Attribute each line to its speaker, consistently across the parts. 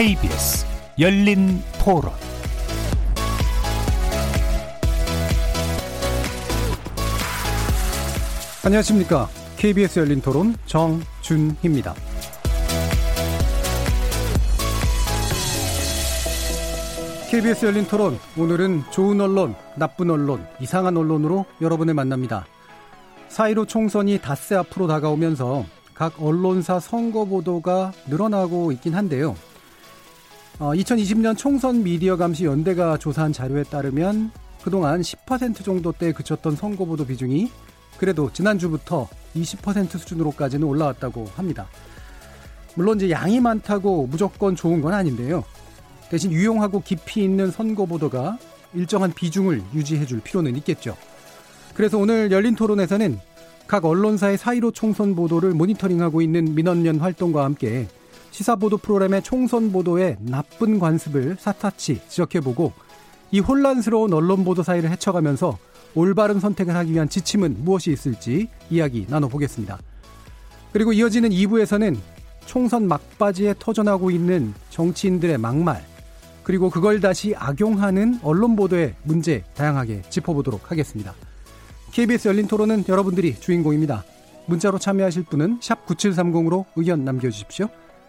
Speaker 1: KBS 열린 토론
Speaker 2: 안녕하십니까. KBS 열린 토론 정준희입니다. KBS 열린 토론 오늘은 좋은 언론, 나쁜 언론, 이상한 언론으로 여러분을 만납니다. 4.15 총선이 닷새 앞으로 다가오면서 각 언론사 선거 보도가 늘어나고 있긴 한데요. 어, 2020년 총선 미디어 감시 연대가 조사한 자료에 따르면 그동안 10% 정도대에 그쳤던 선거 보도 비중이 그래도 지난주부터 20% 수준으로까지는 올라왔다고 합니다. 물론 이제 양이 많다고 무조건 좋은 건 아닌데요. 대신 유용하고 깊이 있는 선거 보도가 일정한 비중을 유지해 줄 필요는 있겠죠. 그래서 오늘 열린 토론에서는 각 언론사의 4.15 총선 보도를 모니터링하고 있는 민원연 활동과 함께 시사보도 프로그램의 총선 보도의 나쁜 관습을 사타치 지적해보고 이 혼란스러운 언론 보도 사이를 헤쳐가면서 올바른 선택을 하기 위한 지침은 무엇이 있을지 이야기 나눠보겠습니다. 그리고 이어지는 2부에서는 총선 막바지에 터져나고 있는 정치인들의 막말, 그리고 그걸 다시 악용하는 언론 보도의 문제 다양하게 짚어보도록 하겠습니다. KBS 열린 토론은 여러분들이 주인공입니다. 문자로 참여하실 분은 9730으로 의견 남겨주십시오.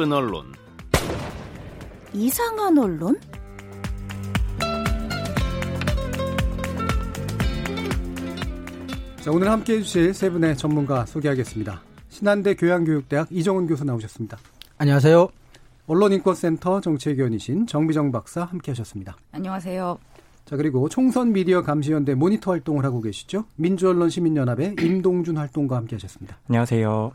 Speaker 3: 나쁜 언론,
Speaker 4: 이상한 언론?
Speaker 2: 자, 오늘 함께 해주실 세 분의 전문가 소개하겠습니다. 신한대 교양교육대학 이정훈 교수 나오셨습니다.
Speaker 5: 안녕하세요.
Speaker 2: 언론인권센터 정치외교원이신 정비정 박사 함께 하셨습니다.
Speaker 4: 안녕하세요.
Speaker 2: 자, 그리고 총선 미디어 감시연대 모니터 활동을 하고 계시죠. 민주언론 시민연합의 임동준 활동가 함께 하셨습니다.
Speaker 6: 안녕하세요.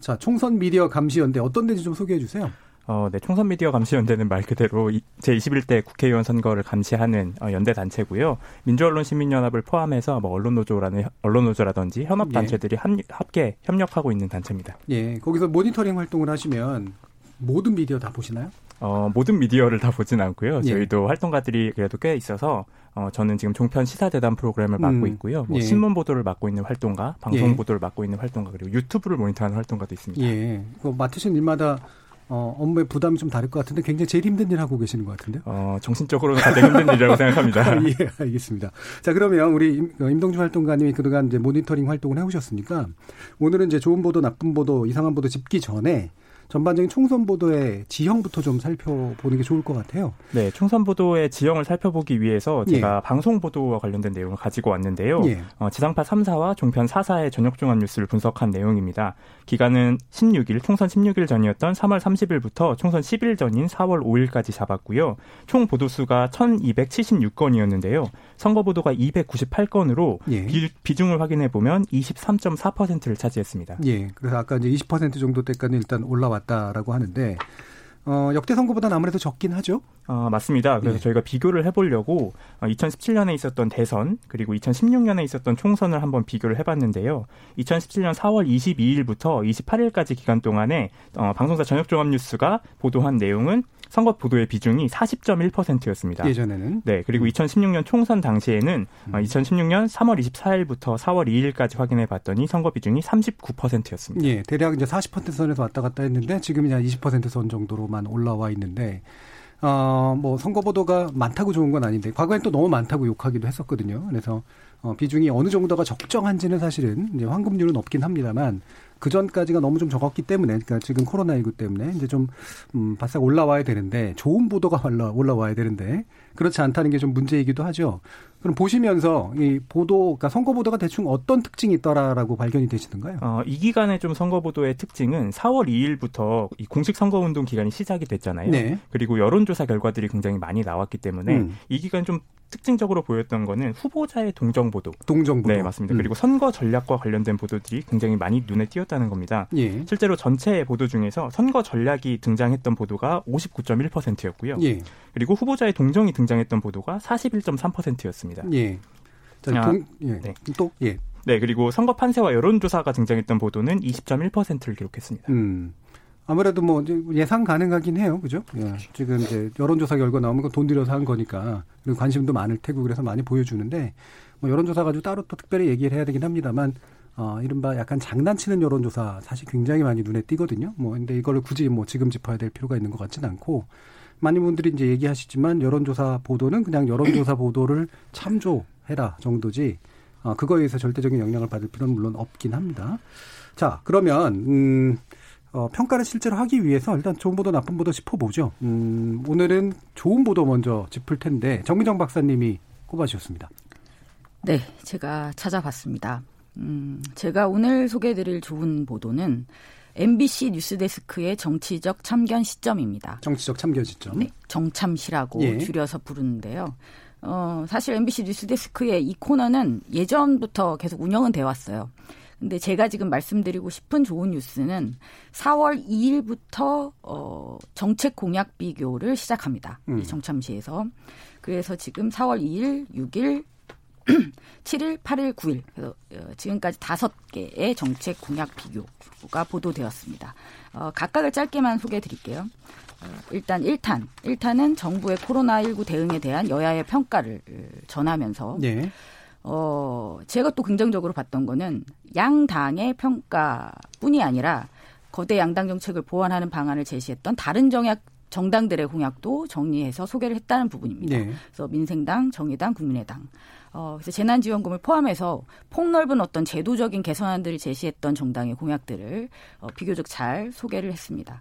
Speaker 2: 자, 총선 미디어 감시연대 어떤 데인지 좀 소개해 주세요.
Speaker 6: 어, 네, 총선 미디어 감시연대는 말 그대로 제21대 국회의원 선거를 감시하는 어, 연대 단체고요. 민주언론 시민연합을 포함해서 뭐 언론노조라는 언론노조라든지 현업 단체들이 예. 합계 협력하고 있는 단체입니다.
Speaker 2: 예, 거기서 모니터링 활동을 하시면 모든 미디어 다 보시나요?
Speaker 6: 어, 모든 미디어를 다 보진 않고요. 예. 저희도 활동가들이 그래도 꽤 있어서 어, 저는 지금 종편 시사대담 프로그램을 맡고 음. 있고요. 뭐 예. 신문 보도를 맡고 있는 활동가, 방송 예. 보도를 맡고 있는 활동가, 그리고 유튜브를 모니터하는 활동가도 있습니다.
Speaker 2: 예. 그 맡으신 일마다 어, 업무의 부담이 좀 다를 것 같은데 굉장히 제일 힘든 일 하고 계시는 것 같은데요?
Speaker 6: 어, 정신적으로는 가장 힘든 일이라고 생각합니다.
Speaker 2: 예, 알겠습니다. 자, 그러면 우리 임, 어, 임동준 활동가님이 그동안 이제 모니터링 활동을 해오셨으니까 오늘은 이제 좋은 보도, 나쁜 보도, 이상한 보도 짚기 전에 전반적인 총선 보도의 지형부터 좀 살펴보는 게 좋을 것 같아요.
Speaker 6: 네, 총선 보도의 지형을 살펴보기 위해서 제가 예. 방송 보도와 관련된 내용을 가지고 왔는데요. 예. 어, 지상파 3사와 종편 4사의 저녁 종합 뉴스를 분석한 내용입니다. 기간은 16일, 총선 16일 전이었던 3월 30일부터 총선 10일 전인 4월 5일까지 잡았고요. 총 보도 수가 1,276건이었는데요. 선거 보도가 298건으로 예. 비, 중을 확인해 보면 23.4%를 차지했습니다.
Speaker 2: 예. 그래서 아까 이제 20% 정도 때까지 일단 올라왔 다라고 하는데 어, 역대 선거보다는 아무래도 적긴 하죠.
Speaker 6: 어, 맞습니다. 그래서 네. 저희가 비교를 해보려고 2017년에 어, 있었던 대선 그리고 2016년에 있었던 총선을 한번 비교를 해봤는데요. 2017년 4월 22일부터 28일까지 기간 동안에 어, 방송사 저녁 종합 뉴스가 보도한 내용은 선거 보도의 비중이 40.1%였습니다.
Speaker 2: 예전에는.
Speaker 6: 네. 그리고 2016년 총선 당시에는 음. 2016년 3월 24일부터 4월 2일까지 확인해 봤더니 선거 비중이 39%였습니다.
Speaker 2: 예. 대략 이제 40% 선에서 왔다 갔다 했는데 지금 이제 20%선 정도로만 올라와 있는데 어, 뭐 선거 보도가 많다고 좋은 건 아닌데 과거엔 또 너무 많다고 욕하기도 했었거든요. 그래서 어, 비중이 어느 정도가 적정한지는 사실은 이제 황금률은 없긴 합니다만 그 전까지가 너무 좀 적었기 때문에 그러니까 지금 코로나19 때문에 이제 좀 음, 바싹 올라와야 되는데 좋은 보도가 올라 올라와야 되는데 그렇지 않다는 게 좀 문제이기도 하죠. 그럼 보시면서 이 보도, 그러니까 선거 보도가 대충 어떤 특징이 있더라라고 발견이 되시던가요?
Speaker 6: 어, 이 기간에 좀 선거 보도의 특징은 4월 2일부터 이 공식 선거 운동 기간이 시작이 됐잖아요. 네. 그리고 여론조사 결과들이 굉장히 많이 나왔기 때문에 음. 이 기간 좀 특징적으로 보였던 거는 후보자의 동정 보도.
Speaker 2: 동정 보도.
Speaker 6: 네, 맞습니다. 음. 그리고 선거 전략과 관련된 보도들이 굉장히 많이 눈에 띄었 다는 겁니다. 예. 실제로 전체 보도 중에서 선거 전략이 등장했던 보도가 59.1%였고요. 예. 그리고 후보자의 동정이 등장했던 보도가 41.3%였습니다. 예.
Speaker 2: 자, 동, 예. 네. 또 예.
Speaker 6: 네, 그리고 선거 판세와 여론조사가 등장했던 보도는 20.1%를 기록했습니다. 음.
Speaker 2: 아무래도 뭐 예상 가능하긴 해요. 그죠? 예. 지금 이제 여론조사 결과 나오면 돈 들여서 한 거니까 그리고 관심도 많을 테고 그래서 많이 보여주는데 뭐 여론조사 가지고 따로 또 특별히 얘기를 해야 되긴 합니다만 어, 이른바 약간 장난치는 여론조사 사실 굉장히 많이 눈에 띄거든요. 뭐 근데 이거를 굳이 뭐 지금 짚어야 될 필요가 있는 것 같지는 않고 많은 분들이 이제 얘기하시지만 여론조사 보도는 그냥 여론조사 보도를 참조해라 정도지 어, 그거에 의해서 절대적인 영향을 받을 필요는 물론 없긴 합니다. 자 그러면 음. 어, 평가를 실제로 하기 위해서 일단 좋은 보도 나쁜 보도 짚어보죠. 음, 오늘은 좋은 보도 먼저 짚을 텐데 정미정 박사님이 꼽아주셨습니다.
Speaker 4: 네, 제가 찾아봤습니다. 음, 제가 오늘 소개해드릴 좋은 보도는 MBC 뉴스데스크의 정치적 참견 시점입니다.
Speaker 2: 정치적 참견 시점. 네,
Speaker 4: 정참시라고 예. 줄여서 부르는데요. 어, 사실 MBC 뉴스데스크의 이 코너는 예전부터 계속 운영은 돼 왔어요. 근데 제가 지금 말씀드리고 싶은 좋은 뉴스는 4월 2일부터 어 정책 공약 비교를 시작합니다. 음. 이 정참시에서. 그래서 지금 4월 2일, 6일, 7일, 8일, 9일. 그래서 어, 지금까지 다섯 개의 정책 공약 비교가 보도되었습니다. 어, 각각을 짧게만 소개해 드릴게요. 어, 일단 1탄. 1탄은 정부의 코로나19 대응에 대한 여야의 평가를 전하면서 네. 어, 제가 또 긍정적으로 봤던 거는 양당의 평가뿐이 아니라 거대 양당 정책을 보완하는 방안을 제시했던 다른 정약 정당들의 공약도 정리해서 소개를 했다는 부분입니다. 네. 그래서 민생당, 정의당, 국민의당. 어, 그래서 재난지원금을 포함해서 폭넓은 어떤 제도적인 개선안들을 제시했던 정당의 공약들을 어, 비교적 잘 소개를 했습니다.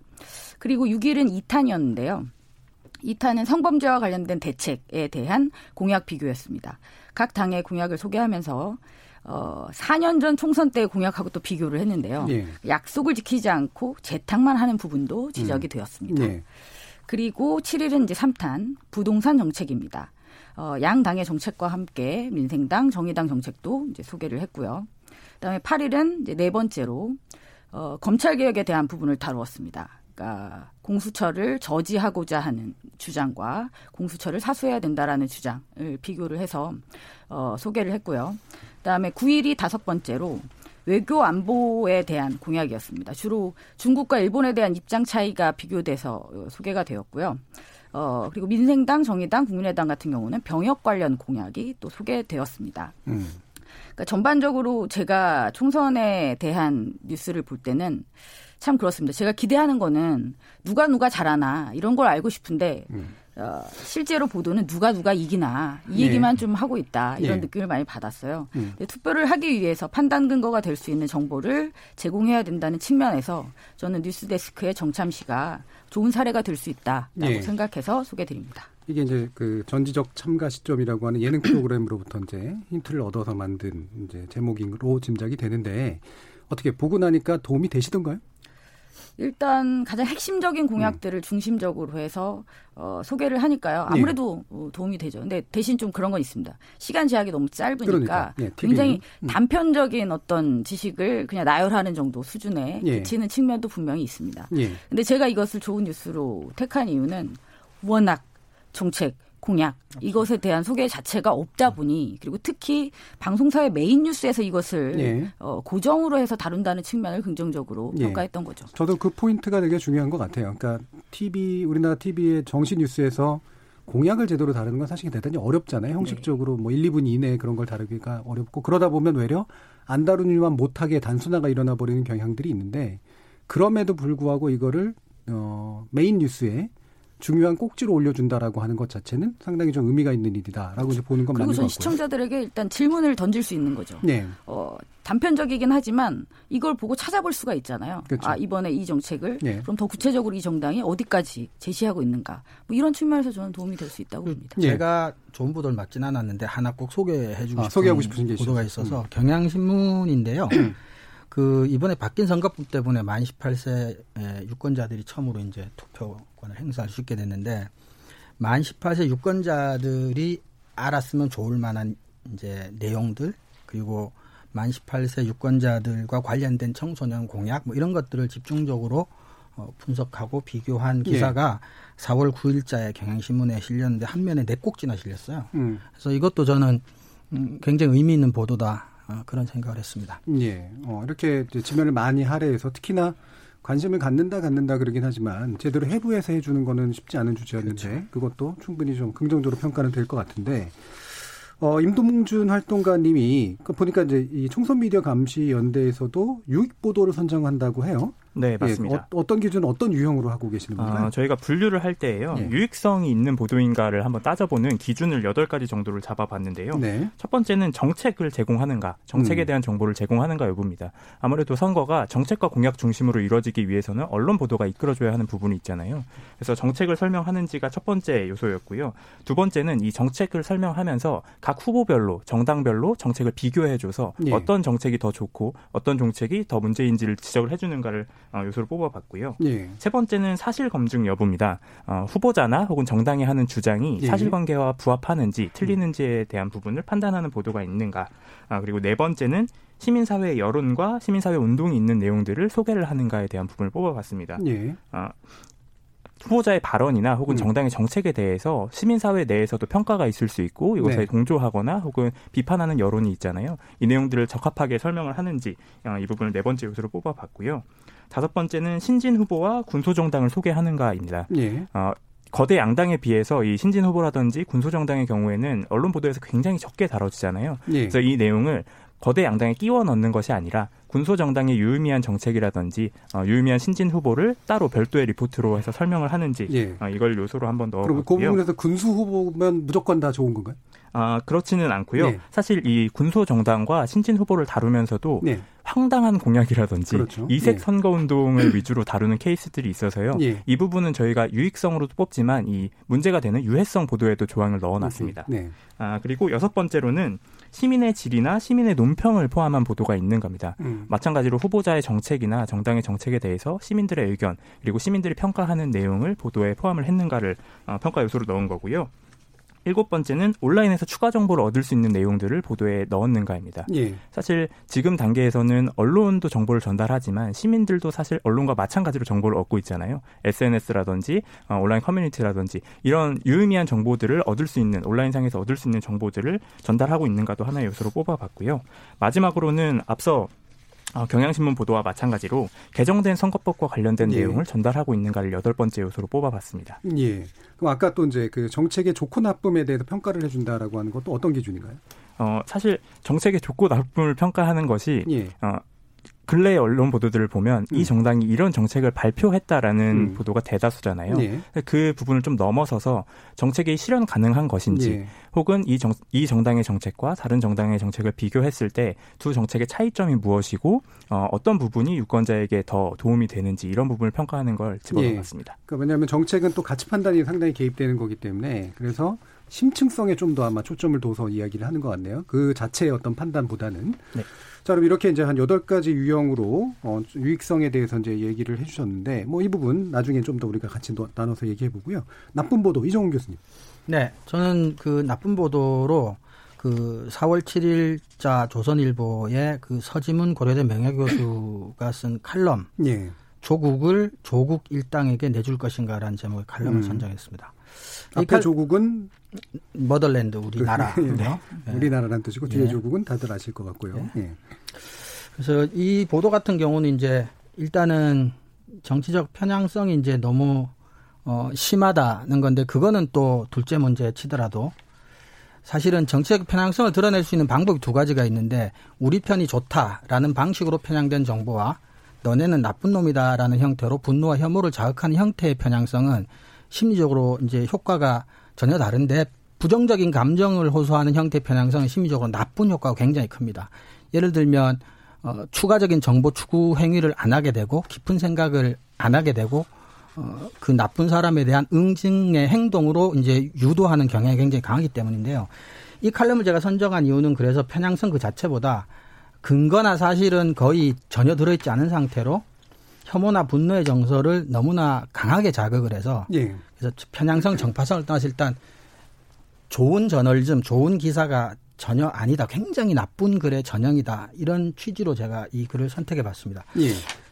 Speaker 4: 그리고 6일은 2탄이었는데요. 2탄은 성범죄와 관련된 대책에 대한 공약 비교였습니다. 각 당의 공약을 소개하면서 어, 4년 전 총선 때 공약하고 또 비교를 했는데요. 예. 약속을 지키지 않고 재탕만 하는 부분도 지적이 음. 되었습니다. 예. 그리고 7일은 이제 3탄 부동산 정책입니다. 어, 양 당의 정책과 함께 민생당, 정의당 정책도 이제 소개를 했고요. 그다음에 8일은 이제 네 번째로 어, 검찰 개혁에 대한 부분을 다루었습니다. 그러니까 공수처를 저지하고자 하는 주장과 공수처를 사수해야 된다라는 주장을 비교를 해서 어, 소개를 했고요. 그다음에 9일이 다섯 번째로 외교 안보에 대한 공약이었습니다. 주로 중국과 일본에 대한 입장 차이가 비교돼서 소개가 되었고요. 어, 그리고 민생당, 정의당, 국민의당 같은 경우는 병역 관련 공약이 또 소개되었습니다. 음. 그러니까 전반적으로 제가 총선에 대한 뉴스를 볼 때는 참 그렇습니다. 제가 기대하는 거는 누가 누가 잘하나 이런 걸 알고 싶은데 음. 어, 실제로 보도는 누가 누가 이기나 이 얘기만 네. 좀 하고 있다 이런 네. 느낌을 많이 받았어요. 음. 투표를 하기 위해서 판단 근거가 될 수 있는 정보를 제공해야 된다는 측면에서 저는 뉴스데스크의 정참 씨가 좋은 사례가 될 수 있다라고 네. 생각해서 소개드립니다.
Speaker 2: 이게 이제 그 전지적 참가 시점이라고 하는 예능 프로그램으로부터 이제 힌트를 얻어서 만든 이제 제목으로 짐작이 되는데 어떻게 보고 나니까 도움이 되시던가요?
Speaker 4: 일단 가장 핵심적인 공약들을 음. 중심적으로 해서 어, 소개를 하니까요. 네. 아무래도 네. 도움이 되죠. 근데 대신 좀 그런 건 있습니다. 시간 제약이 너무 짧으니까 그러니까. 네, 굉장히 음. 단편적인 어떤 지식을 그냥 나열하는 정도 수준에 네. 그치는 측면도 분명히 있습니다. 네. 근데 제가 이것을 좋은 뉴스로 택한 이유는 워낙 정책 공약 이것에 대한 소개 자체가 없다 보니 그리고 특히 방송사의 메인 뉴스에서 이것을 예. 어, 고정으로 해서 다룬다는 측면을 긍정적으로 예. 평가했던 거죠.
Speaker 2: 저도 그 포인트가 되게 중요한 것 같아요. 그러니까 TV 우리나라 TV의 정시 뉴스에서 공약을 제대로 다루는 건 사실 대단히 어렵잖아요. 형식적으로 네. 뭐 1, 2분 이내에 그런 걸 다루기가 어렵고 그러다 보면 외려 안 다루니만 못하게 단순화가 일어나 버리는 경향들이 있는데 그럼에도 불구하고 이거를 어 메인 뉴스에 중요한 꼭지로 올려준다라고 하는 것 자체는 상당히 좀 의미가 있는 일이다라고 이제 보는 건 맞는 것 같고요.
Speaker 4: 시청자들에게 일단 질문을 던질 수 있는 거죠. 네. 어, 단편적이긴 하지만 이걸 보고 찾아볼 수가 있잖아요. 그렇죠. 아 이번에 이 정책을 네. 그럼 더 구체적으로 이 정당이 어디까지 제시하고 있는가 뭐 이런 측면에서 저는 도움이 될 수 있다고 그 봅니다.
Speaker 5: 네. 제가 좋은 보도를 맞진 않았는데 하나 꼭 소개해주고 아, 싶은
Speaker 2: 소개하고 게
Speaker 5: 보도가 있어서 음. 경향신문인데요. 그 이번에 바뀐 선거법 때문에 만 18세 유권자들이 처음으로 이제 투표권을 행사할 수 있게 됐는데 만 18세 유권자들이 알았으면 좋을 만한 이제 내용들 그리고 만 18세 유권자들과 관련된 청소년 공약 뭐 이런 것들을 집중적으로 어, 분석하고 비교한 예. 기사가 예. 4월 9일자에 경향신문에 실렸는데 한 면에 네 꼭지나 실렸어요. 음. 그래서 이것도 저는 음, 굉장히 의미 있는 보도다 어, 그런 생각을 했습니다.
Speaker 2: 예. 어, 이렇게 지면을 많이 할애해서 특히나 관심을 갖는다 갖는다 그러긴 하지만 제대로 해부해서 해주는 거는 쉽지 않은 주제였는데 그렇죠. 그것도 충분히 좀 긍정적으로 평가는 될 것 같은데 어, 임동준 활동가님이 그 보니까 이제 이 총선 미디어 감시 연대에서도 유익 보도를 선정한다고 해요.
Speaker 6: 네, 예, 맞습니다.
Speaker 2: 예, 어, 떤 기준, 어떤 유형으로 하고 계시는 건가요?
Speaker 6: 아, 저희가 분류를 할 때에요. 예. 유익성이 있는 보도인가를 한번 따져보는 기준을 8가지 정도를 잡아봤는데요. 네. 첫 번째는 정책을 제공하는가, 정책에 음. 대한 정보를 제공하는가 여부입니다. 아무래도 선거가 정책과 공약 중심으로 이루어지기 위해서는 언론 보도가 이끌어줘야 하는 부분이 있잖아요. 그래서 정책을 설명하는지가 첫 번째 요소였고요. 두 번째는 이 정책을 설명하면서 각 후보별로, 정당별로 정책을 비교해줘서 예. 어떤 정책이 더 좋고 어떤 정책이 더 문제인지를 지적을 해주는가를 어, 요소를 뽑아봤고요. 예. 세 번째는 사실 검증 여부입니다. 어, 후보자나 혹은 정당이 하는 주장이 예. 사실관계와 부합하는지 틀리는지에 대한 부분을 판단하는 보도가 있는가. 아, 그리고 네 번째는 시민사회 여론과 시민사회 운동이 있는 내용들을 소개를 하는가에 대한 부분을 뽑아봤습니다. 예. 아, 후보자의 발언이나 혹은 음. 정당의 정책에 대해서 시민사회 내에서도 평가가 있을 수 있고 이것에 네. 동조하거나 혹은 비판하는 여론이 있잖아요. 이 내용들을 적합하게 설명을 하는지 어, 이 부분을 네 번째 요소로 뽑아봤고요. 다섯 번째는 신진 후보와 군소정당을 소개하는가입니다. 예. 어, 거대 양당에 비해서 이 신진 후보라든지 군소정당의 경우에는 언론 보도에서 굉장히 적게 다뤄지잖아요. 예. 그래서 이 내용을 거대 양당에 끼워 넣는 것이 아니라 군소 정당의 유의미한 정책이라든지 어, 유의미한 신진 후보를 따로 별도의 리포트로 해서 설명을 하는지 예. 어, 이걸 요소로 한번 넣어봤고요.
Speaker 2: 그럼 그 부분에서 군수 후보면 무조건 다 좋은 건가요?
Speaker 6: 아, 그렇지는 않고요. 네. 사실 이 군소 정당과 신진 후보를 다루면서도 네. 황당한 공약이라든지 그렇죠. 이색 네. 선거 운동을 위주로 다루는 케이스들이 있어서요. 예. 이 부분은 저희가 유익성으로도 뽑지만 이 문제가 되는 유해성 보도에도 조항을 넣어놨습니다. 네. 아 그리고 여섯 번째로는 시민의 질이나 시민의 논평을 포함한 보도가 있는 겁니다. 음. 마찬가지로 후보자의 정책이나 정당의 정책에 대해서 시민들의 의견 그리고 시민들이 평가하는 내용을 보도에 포함을 했는가를 어, 평가 요소로 넣은 거고요. 일곱 번째는 온라인에서 추가 정보를 얻을 수 있는 내용들을 보도에 넣었는가입니다. 예. 사실 지금 단계에서는 언론도 정보를 전달하지만 시민들도 사실 언론과 마찬가지로 정보를 얻고 있잖아요. SNS라든지 어, 온라인 커뮤니티라든지 이런 유의미한 정보들을 얻을 수 있는 온라인상에서 얻을 수 있는 정보들을 전달하고 있는가도 하나의 요소로 뽑아봤고요. 마지막으로는 앞서 어, 경향신문 보도와 마찬가지로 개정된 선거법과 관련된 예. 내용을 전달하고 있는가를 여덟 번째 요소로 뽑아봤습니다.
Speaker 2: 예. 그럼 아까 또 이제 그 정책의 좋고 나쁨에 대해서 평가를 해준다라고 하는 것도 어떤 기준인가요?
Speaker 6: 어, 사실 정책의 좋고 나쁨을 평가하는 것이 예. 어, 근래 언론 보도들을 보면 음. 이 정당이 이런 정책을 발표했다라는 음. 보도가 대다수잖아요. 예. 그 부분을 좀 넘어서서 정책이 실현 가능한 것인지 예. 혹은 이, 정, 이 정당의 정책과 다른 정당의 정책을 비교했을 때 두 정책의 차이점이 무엇이고 어, 어떤 부분이 유권자에게 더 도움이 되는지 이런 부분을 평가하는 걸 집어넣었습니다.
Speaker 2: 예. 그러니까 왜냐하면 정책은 또 가치 판단이 상당히 개입되는 거기 때문에 그래서 심층성에 좀 더 아마 초점을 둬서 이야기를 하는 것 같네요. 그 자체의 어떤 판단보다는. 네. 자, 그럼 이렇게 이제 한 여덟 가지 유형으로 어, 유익성에 대해서 이제 얘기를 해주셨는데 뭐 이 부분 나중에 좀 더 우리가 같이 나눠서 얘기해 보고요. 나쁜 보도 이정훈 교수님.
Speaker 5: 네, 저는 그 나쁜 보도로 그 4월 7일자 조선일보의 그 서지문 고려대 명예교수가 쓴 칼럼 예. 조국을 조국 일당에게 내줄 것인가라는 제목의 칼럼을 음. 선정했습니다.
Speaker 2: 앞에 칼... 조국은
Speaker 5: 머덜랜드 우리나라. 그, 네.
Speaker 2: 네. 우리나라란 뜻이고 뒤에 네. 조국은 다들 아실 것 같고요. 네. 예.
Speaker 5: 그래서 이 보도 같은 경우는 이제 일단은 정치적 편향성이 이제 너무 어, 심하다는 건데 그거는 또 둘째 문제 치더라도 사실은 정치적 편향성을 드러낼 수 있는 방법이 두 가지가 있는데 우리 편이 좋다라는 방식으로 편향된 정보와 너네는 나쁜 놈이다라는 형태로 분노와 혐오를 자극하는 형태의 편향성은 심리적으로 이제 효과가 전혀 다른데 부정적인 감정을 호소하는 형태 편향성은 심리적으로 나쁜 효과가 굉장히 큽니다. 예를 들면 어, 추가적인 정보 추구 행위를 안 하게 되고 깊은 생각을 안 하게 되고 어, 그 나쁜 사람에 대한 응징의 행동으로 이제 유도하는 경향이 굉장히 강하기 때문인데요. 이 칼럼을 제가 선정한 이유는 그래서 편향성 그 자체보다 근거나 사실은 거의 전혀 들어있지 않은 상태로 혐오나 분노의 정서를 너무나 강하게 자극을 해서 예. 그래서 편향성 정파성을 떠나서 일단 좋은 저널즘, 좋은 기사가 전혀 아니다. 굉장히 나쁜 글의 전형이다. 이런 취지로 제가 이 글을 선택해 봤습니다. 예.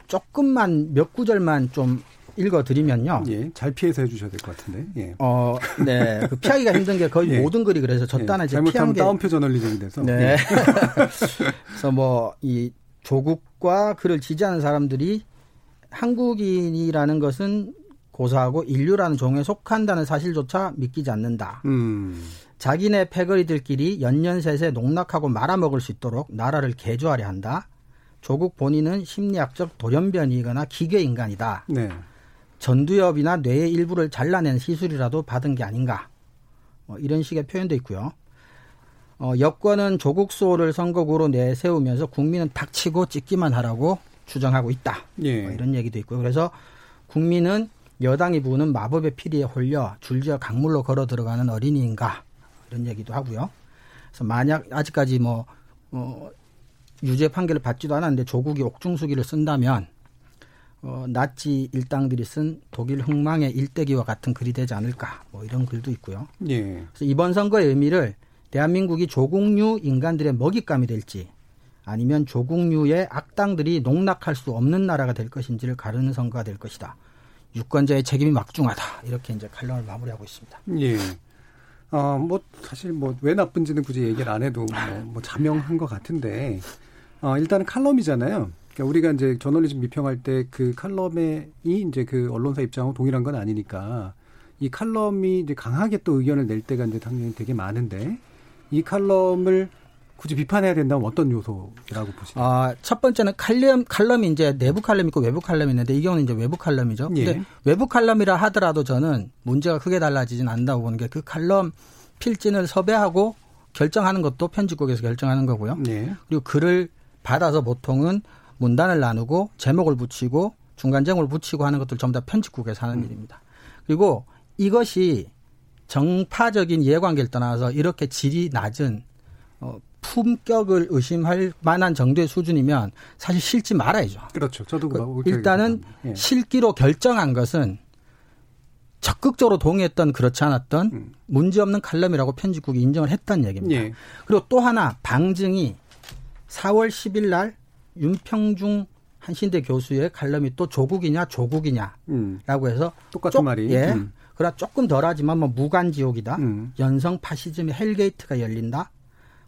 Speaker 5: 조금만 몇 구절만 좀 읽어드리면요.
Speaker 2: 예, 잘 피해서 해주셔야 될 것 같은데. 예.
Speaker 5: 어, 네. 그 피하기가 힘든 게 거의 예. 모든 글이 그래서 저단에 예.
Speaker 2: 잘못하면 게... 다운표 저널리즘이 돼서.
Speaker 5: 네. 예. 그래서 뭐 이 조국과 그를 지지하는 사람들이 한국인이라는 것은 고사하고 인류라는 종에 속한다는 사실조차 믿기지 않는다. 음. 자기네 패거리들끼리 연년셋에 농락하고 말아먹을 수 있도록 나라를 개조하려 한다. 조국 본인은 심리학적 돌연변이거나 기계 인간이다. 네. 전두엽이나 뇌의 일부를 잘라낸 시술이라도 받은 게 아닌가. 뭐 이런 식의 표현도 있고요. 어, 여권은 조국 수호를 선거구로 내세우면서 국민은 닥치고 찍기만 하라고 주장하고 있다. 예. 뭐 이런 얘기도 있고요. 그래서 국민은 여당이 부는 마법의 피리에 홀려 줄지어 강물로 걸어 들어가는 어린이인가 이런 얘기도 하고요. 그래서 만약 아직까지 뭐 어, 유죄 판결을 받지도 않았는데 조국이 옥중수기를 쓴다면 어, 나치 일당들이 쓴 독일 흥망의 일대기와 같은 글이 되지 않을까 뭐 이런 글도 있고요. 예. 그래서 이번 선거의 의미를 대한민국이 조국류 인간들의 먹잇감이 될지 아니면 조국류의 악당들이 농락할 수 없는 나라가 될 것인지를 가르는 선거가 될 것이다. 유권자의 책임이 막중하다. 이렇게 이제 칼럼을 마무리하고 있습니다.
Speaker 2: 예. 어, 뭐, 사실 뭐, 왜 나쁜지는 굳이 얘기를 안 해도 뭐, 뭐 자명한 것 같은데, 어, 일단은 칼럼이잖아요. 그러니까 우리가 이제 저널리즘 비평할 때 그 칼럼에 이 이제 그 언론사 입장하고 동일한 건 아니니까 이 칼럼이 이제 강하게 또 의견을 낼 때가 이제 당연히 되게 많은데 이 칼럼을 굳이 비판해야 된다면 어떤 요소라고 보시나요?
Speaker 5: 아, 첫 번째는 칼럼, 칼럼이 이제 내부 칼럼이 있고 외부 칼럼이 있는데 이 경우는 이제 외부 칼럼이죠. 근데 예. 외부 칼럼이라 하더라도 저는 문제가 크게 달라지진 않다고 보는 게 그 칼럼 필진을 섭외하고 결정하는 것도 편집국에서 결정하는 거고요. 예. 그리고 글을 받아서 보통은 문단을 나누고 제목을 붙이고 중간 제목을 붙이고 하는 것들 전부 다 편집국에서 하는 음. 일입니다. 그리고 이것이 정파적인 이해관계를 떠나서 이렇게 질이 낮은 어, 품격을 의심할 만한 정도의 수준이면 사실 실지 말아야죠.
Speaker 2: 그렇죠. 저도 그,
Speaker 5: 일단은 예. 실기로 결정한 것은 적극적으로 동의했던 그렇지 않았던 음. 문제없는 칼럼이라고 편집국이 인정을 했다는 얘기입니다. 예. 그리고 또 하나 방증이 4월 10일 날 윤평중 한신대 교수의 칼럼이 또 조국이냐 조국이냐라고 음. 해서
Speaker 2: 똑같은 쪽, 말이
Speaker 5: 예. 음. 그러나 조금 덜하지만 뭐 무간지옥이다. 음. 연성 파시즘의 hell gate가 열린다.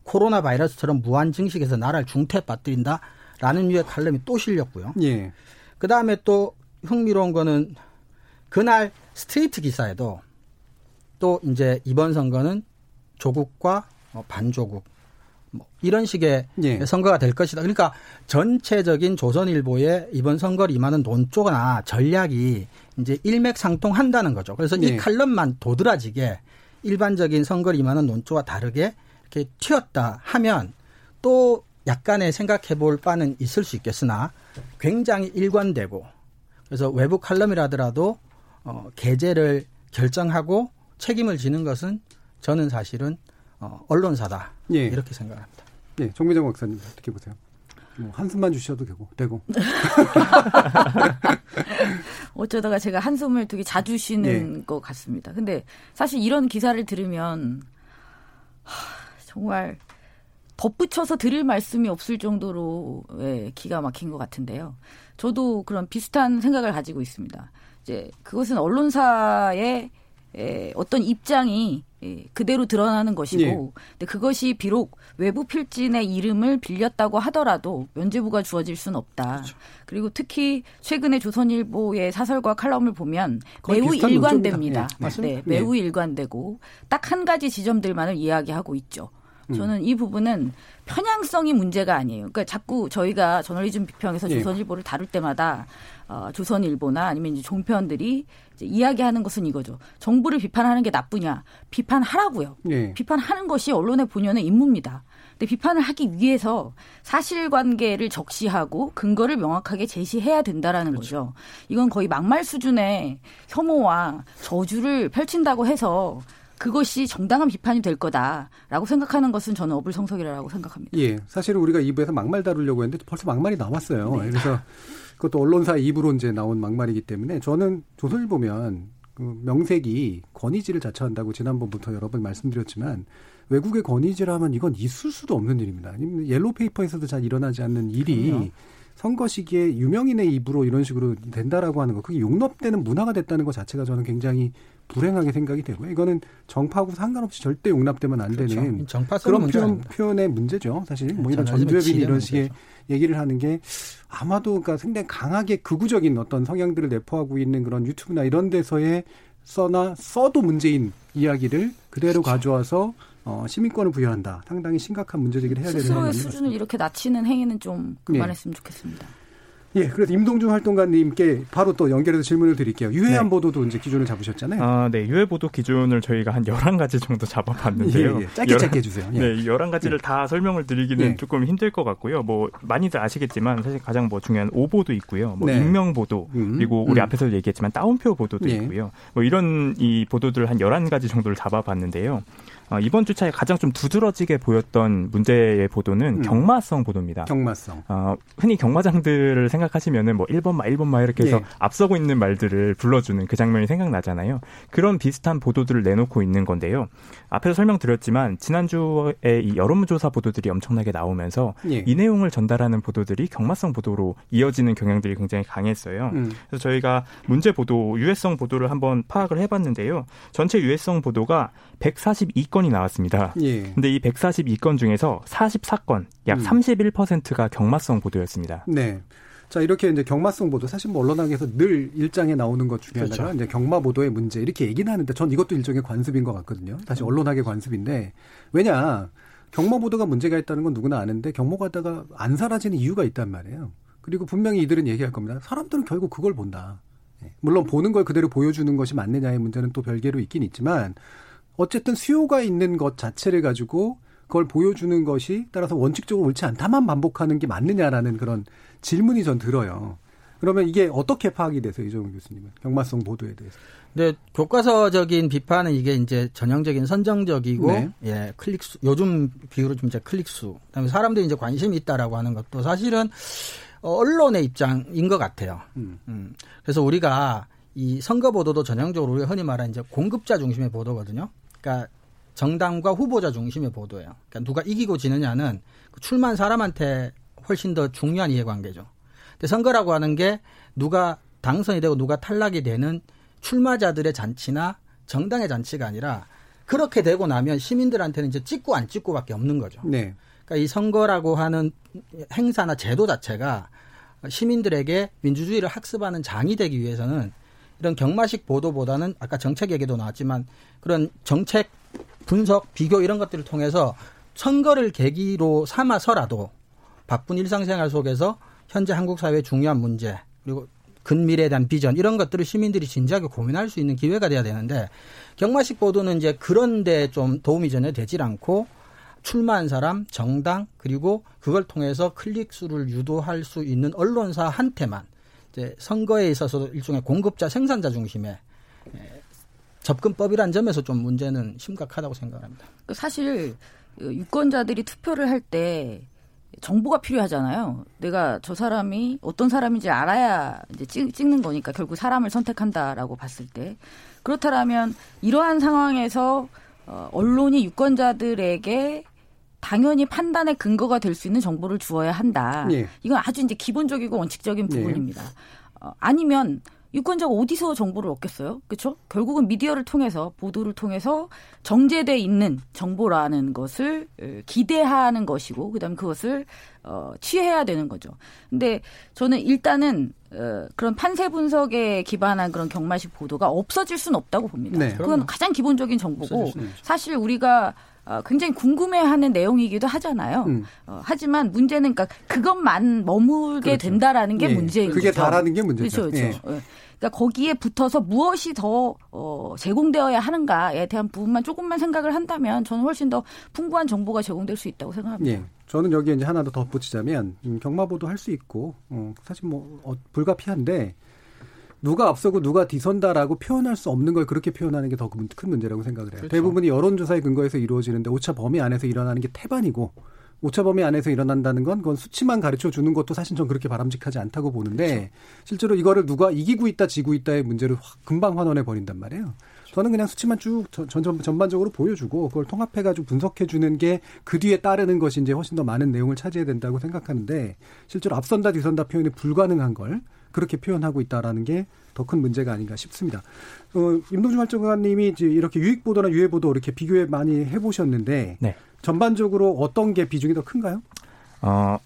Speaker 5: 코로나 바이러스처럼 무한 증식해서 나라를 중태 빠뜨린다라는 류의 칼럼이 또 실렸고요. 예. 그 다음에 또 흥미로운 거는 그날 스트레이트 기사에도 또 이제 이번 선거는 조국과 어, 반조국 뭐 이런 식의 예. 선거가 될 것이다. 그러니까 전체적인 조선일보의 이번 선거를 임하는 논조나 전략이 이제 일맥상통한다는 거죠. 그래서 예. 이 칼럼만 도드라지게 일반적인 선거를 임하는 논조와 다르게 이렇게 튀었다 하면 또 약간의 생각해 볼 바는 있을 수 있겠으나 굉장히 일관되고 그래서 외부 칼럼이라더라도 어, 게재를 결정하고 책임을 지는 것은 저는 사실은 어, 언론사다 예. 이렇게 생각합니다.
Speaker 2: 예, 정미정 박사님 어떻게 보세요? 뭐 한숨만 주셔도 되고 되고.
Speaker 4: 어쩌다가 제가 한숨을 되게 자주 쉬는 예. 것 같습니다. 근데 사실 이런 기사를 들으면 하, 정말 덧붙여서 드릴 말씀이 없을 정도로 예, 기가 막힌 것 같은데요. 저도 그런 비슷한 생각을 가지고 있습니다. 이제 그것은 언론사의 예, 어떤 입장이 예, 그대로 드러나는 것이고, 예. 근데 그것이 비록 외부 필진의 이름을 빌렸다고 하더라도 면제부가 주어질 수는 없다. 그렇죠. 그리고 특히 최근에 조선일보의 사설과 칼럼을 보면 매우 일관됩니다. 예, 네, 네, 매우 일관되고 딱 한 가지 지점들만을 이야기하고 있죠. 음. 저는 이 부분은 편향성이 문제가 아니에요. 그러니까 자꾸 저희가 저널리즘 비평에서 예. 조선일보를 다룰 때마다 어, 조선일보나 아니면 이제 종편들이 이제 이야기하는 것은 이거죠. 정부를 비판하는 게 나쁘냐? 비판하라고요. 네. 비판하는 것이 언론의 본연의 임무입니다. 근데 비판을 하기 위해서 사실관계를 적시하고 근거를 명확하게 제시해야 된다라는 그렇죠. 거죠. 이건 거의 막말 수준의 혐오와 저주를 펼친다고 해서 그것이 정당한 비판이 될 거다라고 생각하는 것은 저는 어불성설이라고 생각합니다.
Speaker 2: 예, 사실은 우리가 2부에서 막말 다루려고 했는데 벌써 막말이 나왔어요. 네. 그래서 그것도 언론사 입으로 이제 나온 막말이기 때문에 저는 조선일 보면 그 명색이 권위지를 자처한다고 지난번부터 여러 번 말씀드렸지만 외국의 권위지라 하면 이건 있을 수도 없는 일입니다. 옐로우 페이퍼에서도 잘 일어나지 않는 일이 그럼요. 선거 시기에 유명인의 입으로 이런 식으로 된다라고 하는 거 그게 용납되는 문화가 됐다는 것 자체가 저는 굉장히 불행하게 생각이 되고요. 이거는 정파하고 상관없이 절대 용납되면 안 그렇죠. 되는 그런 표현, 표현의 문제죠. 사실 뭐 이런 전두엽이 이런 식의 얘기를 하는 게 아마도 그러니까 상당히 강하게 극우적인 어떤 성향들을 내포하고 있는 그런 유튜브나 이런 데서의 써나 써도 문제인 이야기를 그대로 그렇죠. 가져와서 어, 시민권을 부여한다. 상당히 심각한 문제 제기를 해야 되는
Speaker 4: 스스로의 수준을 이렇게 낮추는 행위는 좀 그만했으면 네. 좋겠습니다.
Speaker 2: 예, 그래서 임동준 활동가님께 바로 또 연결해서 질문을 드릴게요. 유해한 네. 보도도 이제 기준을 잡으셨잖아요.
Speaker 6: 아, 네. 유해 보도 기준을 저희가 한 11가지 정도 잡아봤는데요. 예,
Speaker 2: 예. 짧게 11, 짧게 해주세요. 예.
Speaker 6: 네, 11가지를 예. 다 설명을 드리기는 예. 조금 힘들 것 같고요. 뭐, 많이들 아시겠지만 사실 가장 뭐 중요한 오보도 있고요. 뭐, 네. 익명 보도, 음, 그리고 우리 음. 앞에서 얘기했지만 따옴표 보도도 예. 있고요. 뭐, 이런 이 보도들 한 11가지 정도를 잡아봤는데요. 어, 이번 주차에 가장 좀 두드러지게 보였던 문제의 보도는 음. 경마성 보도입니다.
Speaker 2: 경마성.
Speaker 6: 어, 흔히 경마장들을 생 각하시면은 뭐 1번 마 1번 마 이렇게 해서 예. 앞서고 있는 말들을 불러주는 그 장면이 생각나잖아요. 그런 비슷한 보도들을 내놓고 있는 건데요. 앞에서 설명드렸지만 지난주에 이 여론조사 보도들이 엄청나게 나오면서 예. 이 내용을 전달하는 보도들이 경마성 보도로 이어지는 경향들이 굉장히 강했어요. 음. 그래서 저희가 문제 보도, 유해성 보도를 한번 파악을 해봤는데요. 전체 유해성 보도가 142건이 나왔습니다. 예. 근데 이 142건 중에서 44건, 약 음. 31%가 경마성 보도였습니다.
Speaker 2: 네. 자, 이렇게 이제 경마성 보도, 사실 뭐 언론학에서 늘 일장에 나오는 것 중에 그렇죠. 하나가 이제 경마 보도의 문제, 이렇게 얘기는 하는데 전 이것도 일종의 관습인 것 같거든요. 다시 음. 언론학의 관습인데, 왜냐, 경마 보도가 문제가 있다는 건 누구나 아는데, 경마가다가 안 사라지는 이유가 있단 말이에요. 그리고 분명히 이들은 얘기할 겁니다. 사람들은 결국 그걸 본다. 예. 물론 보는 걸 그대로 보여주는 것이 맞느냐의 문제는 또 별개로 있긴 있지만, 어쨌든 수요가 있는 것 자체를 가지고 그걸 보여주는 것이 따라서 원칙적으로 옳지 않다만 반복하는 게 맞느냐라는 그런 질문이 전 들어요. 그러면 이게 어떻게 파악이 돼서 이종훈 교수님은 경마성 보도에 대해서?
Speaker 5: 네, 교과서적인 비판은 이게 이제 전형적인 선정적이고 네. 예 클릭수 요즘 비유로 좀 이제 클릭수 그다음에 사람들이 이제 관심이 있다라고 하는 것도 사실은 언론의 입장인 것 같아요. 음. 음. 그래서 우리가 이 선거 보도도 전형적으로 우리가 흔히 말하는 이제 공급자 중심의 보도거든요. 그러니까 정당과 후보자 중심의 보도예요. 그러니까 누가 이기고 지느냐는 그 출마한 사람한테 훨씬 더 중요한 이해관계죠. 근데 선거라고 하는 게 누가 당선이 되고 누가 탈락이 되는 출마자들의 잔치나 정당의 잔치가 아니라 그렇게 되고 나면 시민들한테는 이제 찍고 안 찍고밖에 없는 거죠. 네. 그러니까 이 선거라고 하는 행사나 제도 자체가 시민들에게 민주주의를 학습하는 장이 되기 위해서는 이런 경마식 보도보다는 아까 정책 얘기도 나왔지만 그런 정책 분석, 비교 이런 것들을 통해서 선거를 계기로 삼아서라도 바쁜 일상생활 속에서 현재 한국 사회의 중요한 문제 그리고 근미래에 대한 비전 이런 것들을 시민들이 진지하게 고민할 수 있는 기회가 돼야 되는데 경마식 보도는 이제 그런데 좀 도움이 전혀 되질 않고 출마한 사람, 정당 그리고 그걸 통해서 클릭 수를 유도할 수 있는 언론사한테만 이제 선거에 있어서 일종의 공급자 생산자 중심의 예, 접근법이란 점에서 좀 문제는 심각하다고 생각합니다.
Speaker 4: 사실 유권자들이 투표를 할 때 정보가 필요하잖아요. 내가 저 사람이 어떤 사람인지 알아야 이제 찍, 찍는 거니까 결국 사람을 선택한다라고 봤을 때 그렇다면 이러한 상황에서 어, 언론이 유권자들에게 당연히 판단의 근거가 될 수 있는 정보를 주어야 한다. 예. 이건 아주 이제 기본적이고 원칙적인 예. 부분입니다. 예. 어, 아니면 유권자가 어디서 정보를 얻겠어요? 그렇죠? 결국은 미디어를 통해서 보도를 통해서 정제돼 있는 정보라는 것을 기대하는 것이고 그다음에 그것을 어 취해야 되는 거죠. 근데 저는 일단은 어 그런 판세 분석에 기반한 그런 경마식 보도가 없어질 수는 없다고 봅니다. 네, 그건 가장 기본적인 정보고 사실 우리가 어, 굉장히 궁금해하는 내용이기도 하잖아요. 음. 어, 하지만 문제는 그러니까 그것만 머물게 그렇죠. 된다라는 게 예. 문제인
Speaker 2: 그게 거죠. 다라는 게 문제죠.
Speaker 4: 그렇죠. 그렇죠. 예. 예. 그러니까 거기에 붙어서 무엇이 더 어, 제공되어야 하는가에 대한 부분만 조금만 생각을 한다면 저는 훨씬 더 풍부한 정보가 제공될 수 있다고 생각합니다.
Speaker 2: 예. 저는 여기에 이제 하나 더 덧붙이자면 음, 경마보도 할 수 있고 어, 사실 뭐 어, 불가피한데 누가 앞서고 누가 뒤선다라고 표현할 수 없는 걸 그렇게 표현하는 게 더 큰 문제라고 생각을 해요. 그렇죠. 대부분이 여론조사의 근거에서 이루어지는데 오차 범위 안에서 일어나는 게 태반이고 오차 범위 안에서 일어난다는 건 그건 수치만 가르쳐 주는 것도 사실 전 그렇게 바람직하지 않다고 보는데 그렇죠. 실제로 이거를 누가 이기고 있다 지고 있다의 문제를 금방 환원해 버린단 말이에요. 저는 그냥 수치만 쭉 전, 전, 전반적으로 보여주고 그걸 통합해가지고 분석해주는 게 그 뒤에 따르는 것이 이제 훨씬 더 많은 내용을 차지해야 된다고 생각하는데 실제로 앞선다 뒤선다 표현이 불가능한 걸 그렇게 표현하고 있다라는 게 더 큰 문제가 아닌가 싶습니다. 어, 임동준 활동가님이 이제 이렇게 유익 보도나 유해 보도 이렇게 비교해 많이 해보셨는데 네. 전반적으로 어떤 게 비중이 더 큰가요? 어,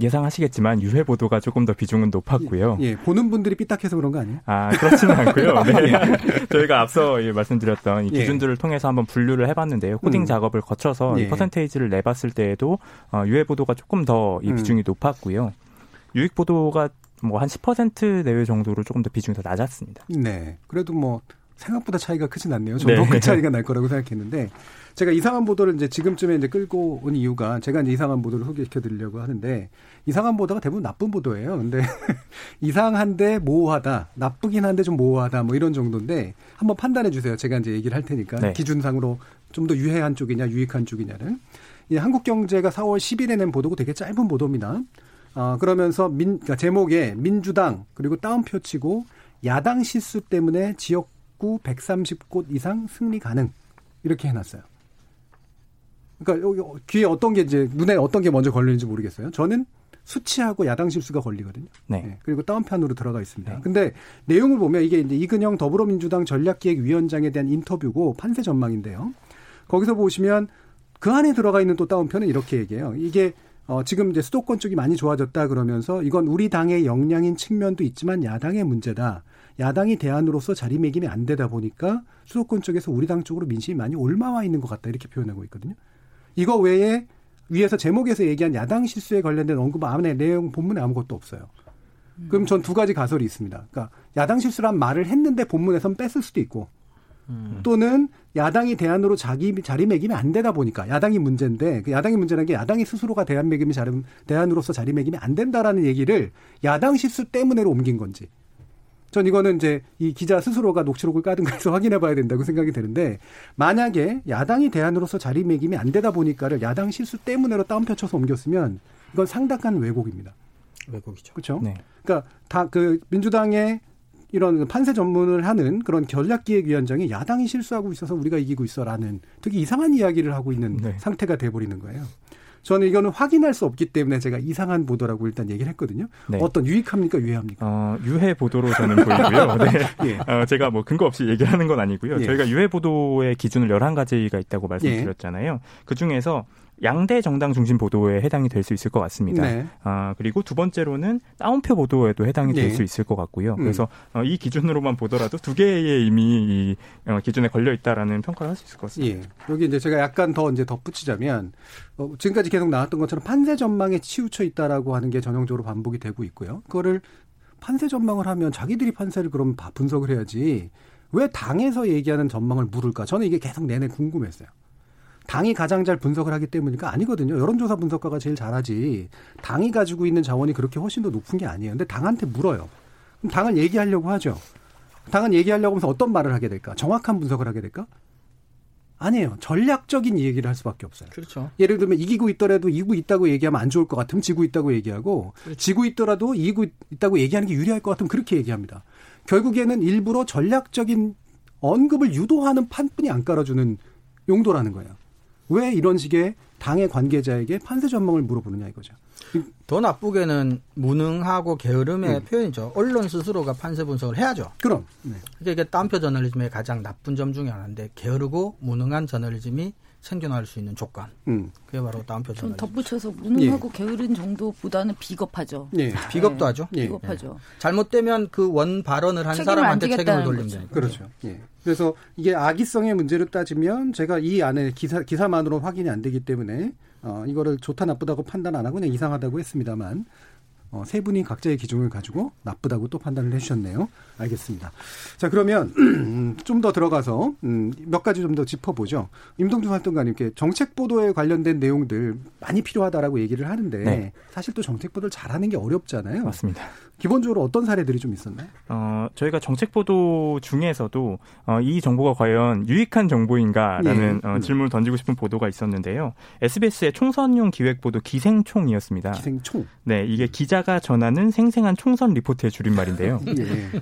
Speaker 6: 예상하시겠지만 유해 보도가 조금 더 비중은 높았고요.
Speaker 2: 예, 예, 보는 분들이 삐딱해서 그런 거 아니에요?
Speaker 6: 아 그렇지는 않고요. 네. 저희가 앞서 예, 말씀드렸던 이 예. 기준들을 예. 통해서 한번 분류를 해봤는데요. 코딩 음. 작업을 거쳐서 이 예. 퍼센테이지를 내봤을 때에도 어, 유해 보도가 조금 더이 음. 비중이 음. 높았고요. 유익 보도가 뭐 한 10% 내외 정도로 조금 더 비중이 더 낮았습니다.
Speaker 2: 네, 그래도 뭐 생각보다 차이가 크진 않네요. 저도 네. 그 차이가 날 거라고 생각했는데 제가 이상한 보도를 이제 지금쯤에 이제 끌고 온 이유가 제가 이제 이상한 보도를 소개시켜 드리려고 하는데 이상한 보도가 대부분 나쁜 보도예요. 근데 이상한데 모호하다, 나쁘긴 한데 좀 모호하다 뭐 이런 정도인데 한번 판단해 주세요. 제가 이제 얘기를 할 테니까 네. 기준상으로 좀 더 유해한 쪽이냐 유익한 쪽이냐를. 이 한국 경제가 4월 10일에 낸 보도고 되게 짧은 보도입니다. 어, 그러면서 민, 그러니까 제목에 민주당 그리고 따옴표 치고 야당 실수 때문에 지역구 130곳 이상 승리 가능 이렇게 해놨어요. 그러니까 귀에 어떤 게 이제 눈에 어떤 게 먼저 걸리는지 모르겠어요. 저는 수치하고 야당 실수가 걸리거든요. 네. 네. 그리고 다운편으로 들어가 있습니다. 네. 근데 내용을 보면 이게 이제 이근영 더불어민주당 전략기획위원장에 대한 인터뷰고 판세 전망인데요. 거기서 보시면 그 안에 들어가 있는 또 다운편은 이렇게 얘기해요. 이게 어, 지금 이제 수도권 쪽이 많이 좋아졌다 그러면서 이건 우리 당의 역량인 측면도 있지만 야당의 문제다. 야당이 대안으로서 자리매김이 안 되다 보니까 수도권 쪽에서 우리 당 쪽으로 민심이 많이 올마와 있는 것 같다 이렇게 표현하고 있거든요. 이거 외에 위에서 제목에서 얘기한 야당 실수에 관련된 언급 안에 내용 본문에 아무것도 없어요. 그럼 전 두 가지 가설이 있습니다. 그러니까 야당 실수란 말을 했는데 본문에선 뺐을 수도 있고 음. 또는 야당이 대안으로 자기 자리매김이 안 되다 보니까 야당이 문제인데 그 야당이 문제라는 게 야당이 스스로가 대안매김이 자리, 대안으로서 자리매김이 안 된다라는 얘기를 야당 실수 때문에로 옮긴 건지 전 이거는 이제 이 기자 스스로가 녹취록을 까든 가 해서 확인해 봐야 된다고 생각이 되는데 만약에 야당이 대안으로서 자리매김이 안 되다 보니까를 야당 실수 때문에로 다운표 쳐서 옮겼으면 이건 상당한 왜곡입니다.
Speaker 5: 왜곡이죠.
Speaker 2: 그렇죠. 네. 그러니까 다 그 민주당의 이런 판세 전문을 하는 그런 전략기획위원장이 야당이 실수하고 있어서 우리가 이기고 있어라는 되게 이상한 이야기를 하고 있는 네. 상태가 돼버리는 거예요. 저는 이거는 확인할 수 없기 때문에 제가 이상한 보도라고 일단 얘기를 했거든요. 네. 어떤 유익합니까, 유해합니까? 어,
Speaker 6: 유해 보도로 저는 보이고요. 네. 예. 어, 제가 뭐 근거 없이 얘기하는 건 아니고요. 예. 저희가 유해 보도의 기준을 11가지가 있다고 말씀드렸잖아요. 예. 그 중에서 양대 정당 중심 보도에 해당이 될 수 있을 것 같습니다. 네. 아, 그리고 두 번째로는 다운표 보도에도 해당이 될수 네. 있을 것 같고요. 음. 그래서 어, 이 기준으로만 보더라도 두 개의 이미 이 어, 기준에 걸려 있다라는 평가를 할 수 있을 것 같습니다. 예.
Speaker 2: 여기 이제 제가 약간 더 이제 덧붙이자면 어, 지금까지 계속 나왔던 것처럼 판세 전망에 치우쳐 있다라고 하는 게 전형적으로 반복이 되고 있고요. 그거를 판세 전망을 하면 자기들이 판세를 그럼 분석을 해야지 왜 당에서 얘기하는 전망을 물을까? 저는 이게 계속 내내 궁금했어요. 당이 가장 잘 분석을 하기 때문이니까 아니거든요. 여론조사 분석가가 제일 잘하지. 당이 가지고 있는 자원이 그렇게 훨씬 더 높은 게 아니에요. 근데 당한테 물어요. 그럼 당은 얘기하려고 하죠. 당은 얘기하려고 하면서 어떤 말을 하게 될까? 정확한 분석을 하게 될까? 아니에요. 전략적인 얘기를 할 수밖에 없어요.
Speaker 5: 그렇죠.
Speaker 2: 예를 들면 이기고 있더라도 이기고 있다고 얘기하면 안 좋을 것 같으면 지고 있다고 얘기하고 그렇죠. 지고 있더라도 이기고 있다고 얘기하는 게 유리할 것 같으면 그렇게 얘기합니다. 결국에는 일부러 전략적인 언급을 유도하는 판뿐이 안 깔아주는 용도라는 거예요. 왜 이런 식의 당의 관계자에게 판세 전망을 물어보느냐 이거죠.
Speaker 5: 더 나쁘게는 무능하고 게으름의 음. 표현이죠. 언론 스스로가 판세 분석을 해야죠.
Speaker 2: 그럼.
Speaker 5: 네. 이게 딴표 저널리즘의 가장 나쁜 점 중에 하나인데 게으르고 무능한 저널리즘이 생존할 수 있는 조건. 음. 그게 바로 다운표 저널리즘.
Speaker 4: 덧붙여서 무능하고 예. 게으른 정도보다는 비겁하죠.
Speaker 5: 예. 비겁도 네. 하죠.
Speaker 4: 비겁하죠.
Speaker 5: 예. 잘못되면 그 원 발언을 한 사람한테 책임을 돌리면 되죠.
Speaker 2: 그렇죠. 예. 그래서 이게 악의성의 문제로 따지면 제가 이 안에 기사 기사만으로 확인이 안 되기 때문에 어 이거를 좋다 나쁘다고 판단 안 하고 그냥 이상하다고 했습니다만 어, 세 분이 각자의 기준을 가지고 나쁘다고 또 판단을 해주셨네요. 알겠습니다. 자 그러면 좀 더 들어가서 음, 몇 가지 좀 더 짚어보죠. 임동준 활동가님께 정책 보도에 관련된 내용들 많이 필요하다라고 얘기를 하는데 네. 사실 또 정책 보도를 잘하는 게 어렵잖아요.
Speaker 6: 맞습니다.
Speaker 2: 기본적으로 어떤 사례들이 좀 있었나요?
Speaker 6: 어, 저희가 정책 보도 중에서도 어, 이 정보가 과연 유익한 정보인가라는 네. 어, 질문을 던지고 싶은 보도가 있었는데요. SBS의 총선용 기획 보도 기생총이었습니다.
Speaker 2: 기생총.
Speaker 6: 네, 이게 기자 가 전하는 생생한 총선 리포트의 줄임말인데요. 예.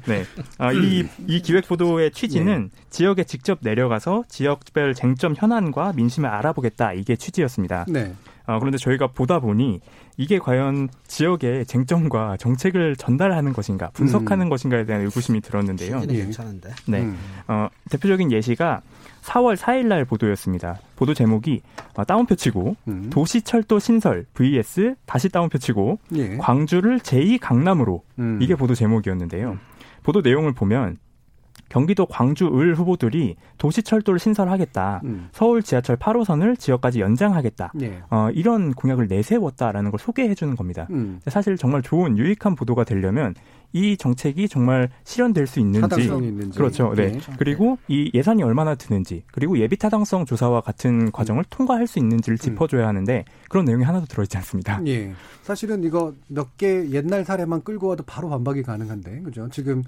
Speaker 6: 네, 아, 이, 이 기획 보도의 취지는 예. 지역에 직접 내려가서 지역별 쟁점 현안과 민심을 알아보겠다 이게 취지였습니다. 네. 어, 그런데 저희가 보다 보니 이게 과연 지역의 쟁점과 정책을 전달하는 것인가, 분석하는 음. 것인가에 대한 의구심이 들었는데요.
Speaker 5: 예. 괜찮은데.
Speaker 6: 네. 음. 어, 대표적인 예시가 4월 4일 날 보도였습니다. 보도 제목이 어, 다운표 치고 음. 도시철도 신설 vs 다시 다운표 치고 예. 광주를 제2 강남으로 음. 이게 보도 제목이었는데요. 보도 내용을 보면 경기도 광주 을 후보들이 도시철도를 신설하겠다. 음. 서울 지하철 8호선을 지역까지 연장하겠다. 네. 어, 이런 공약을 내세웠다라는 걸 소개해 주는 겁니다. 음. 사실 정말 좋은 유익한 보도가 되려면 이 정책이 정말 실현될 수 있는지,
Speaker 2: 있는지.
Speaker 6: 그렇죠. 네. 네. 그리고 이 예산이 얼마나 드는지 그리고 예비 타당성 조사와 같은 과정을 음. 통과할 수 있는지를 음. 짚어줘야 하는데 그런 내용이 하나도 들어있지 않습니다.
Speaker 2: 예. 사실은 이거 몇 개 옛날 사례만 끌고 와도 바로 반박이 가능한데 그죠? 지금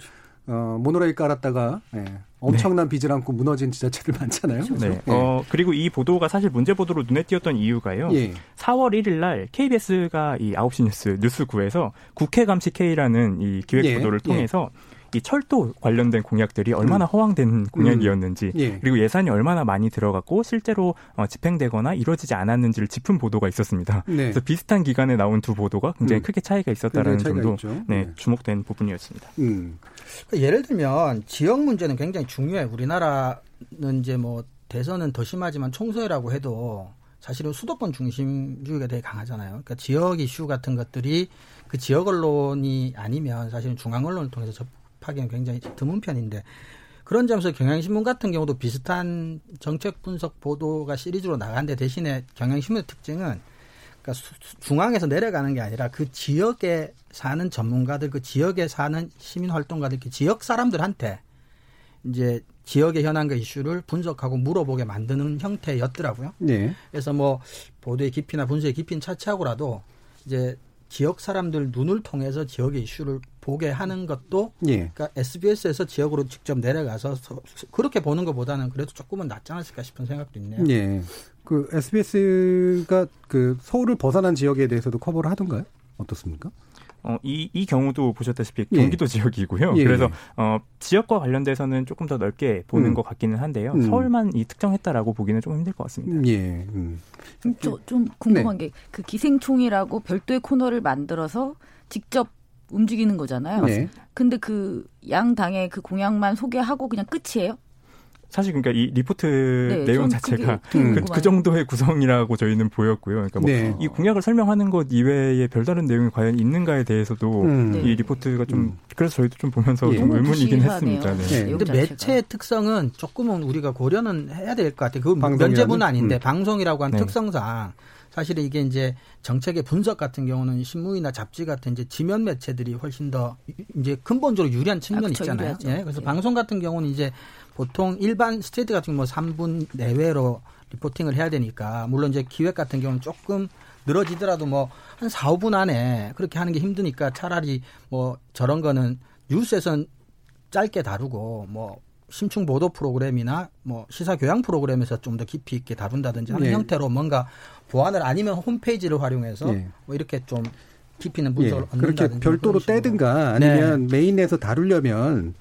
Speaker 2: 어, 모노레일 깔았다가 예, 엄청난 네. 빚을 안고 무너진 지자체들 많잖아요.
Speaker 6: 그렇죠? 네. 예. 어, 그리고 이 보도가 사실 문제 보도로 눈에 띄었던 이유가요. 예. 4월 1일 날 KBS가 이 9시 뉴스 뉴스9에서 국회 감시 K라는 이 기획 예. 보도를 통해서 이 철도 관련된 공약들이 얼마나 음. 허황된 공약이었는지 음. 예. 그리고 예산이 얼마나 많이 들어갔고 실제로 어, 집행되거나 이루어지지 않았는지를 짚은 보도가 있었습니다. 네. 그래서 비슷한 기간에 나온 두 보도가 굉장히 음. 크게 차이가 있었다는 점도 네, 네, 주목된 부분이었습니다. 음.
Speaker 5: 그러니까 예를 들면 지역 문제는 굉장히 중요해. 우리나라는 이제 뭐 대선은 더 심하지만 총선이라고 해도 사실은 수도권 중심주의가 되게 강하잖아요. 그러니까 지역 이슈 같은 것들이 그 지역 언론이 아니면 사실은 중앙 언론을 통해서 접, 접하기는 굉장히 드문 편인데 그런 점에서 경향신문 같은 경우도 비슷한 정책 분석 보도가 시리즈로 나간데 대신에 경향신문의 특징은 그러니까 중앙에서 내려가는 게 아니라 그 지역에 사는 전문가들, 그 지역에 사는 시민 활동가들, 그 지역 사람들한테 이제 지역의 현안과 이슈를 분석하고 물어보게 만드는 형태였더라고요. 네. 그래서 뭐 보도의 깊이나 분석의 깊이는 차치하고라도 이제 지역 사람들 눈을 통해서 지역의 이슈를 보게 하는 것도 예. 그러니까 SBS에서 지역으로 직접 내려가서 그렇게 보는 것보다는 그래도 조금은 낫지 않았을까 싶은 생각도 있네요.
Speaker 2: 예. 그 SBS가 그 서울을 벗어난 지역에 대해서도 커버를 하던가요? 어떻습니까?
Speaker 6: 어, 이, 이 경우도 보셨다시피 예. 경기도 예. 지역이고요. 예. 그래서 어, 지역과 관련돼서는 조금 더 넓게 보는 음. 것 같기는 한데요. 음. 서울만 이 특정했다라고 보기는 조금 힘들 것 같습니다.
Speaker 2: 예. 음.
Speaker 4: 저, 좀 궁금한 네. 게그 기생총이라고 별도의 코너를 만들어서 직접 움직이는 거잖아요. 네. 근데 그 양 당의 그 공약만 소개하고 그냥 끝이에요?
Speaker 6: 사실 그러니까 이 리포트 네, 내용 자체가 그, 그, 정도의 구성이라고 저희는 보였고요. 그러니까 뭐이 네. 공약을 설명하는 것 이외에 별다른 내용이 과연 있는가에 대해서도 음. 이 리포트가 좀 음. 그래서 저희도 좀 보면서 예. 좀 의문이긴 했습니다.
Speaker 5: 네. 네. 근데 매체의 특성은 조금은 우리가 고려는 해야 될 것 같아요. 그 면죄부는 아닌데 음. 방송이라고 한 네. 특성상 사실은 이게 이제 정책의 분석 같은 경우는 신문이나 잡지 같은 이제 지면 매체들이 훨씬 더 이제 근본적으로 유리한 측면이 아, 그쵸, 있잖아요. 예. 그래서 예. 방송 같은 경우는 이제 보통 일반 스트레이트 같은 경우 뭐 3분 내외로 reporting을 해야 되니까 물론 이제 기획 같은 경우는 조금 늘어지더라도 뭐 한 4, 5분 안에 그렇게 하는 게 힘드니까 차라리 뭐 저런 거는 뉴스에선 짧게 다루고 뭐 심층 보도 프로그램이나 뭐 시사 교양 프로그램에서 좀 더 깊이 있게 다룬다든지 하는 네. 형태로 뭔가 보완을 아니면 홈페이지를 활용해서 네. 뭐 이렇게 좀 깊이 있는 분석을
Speaker 2: 예. 그렇게 별도로 떼든가 아니면 네. 메인에서 다루려면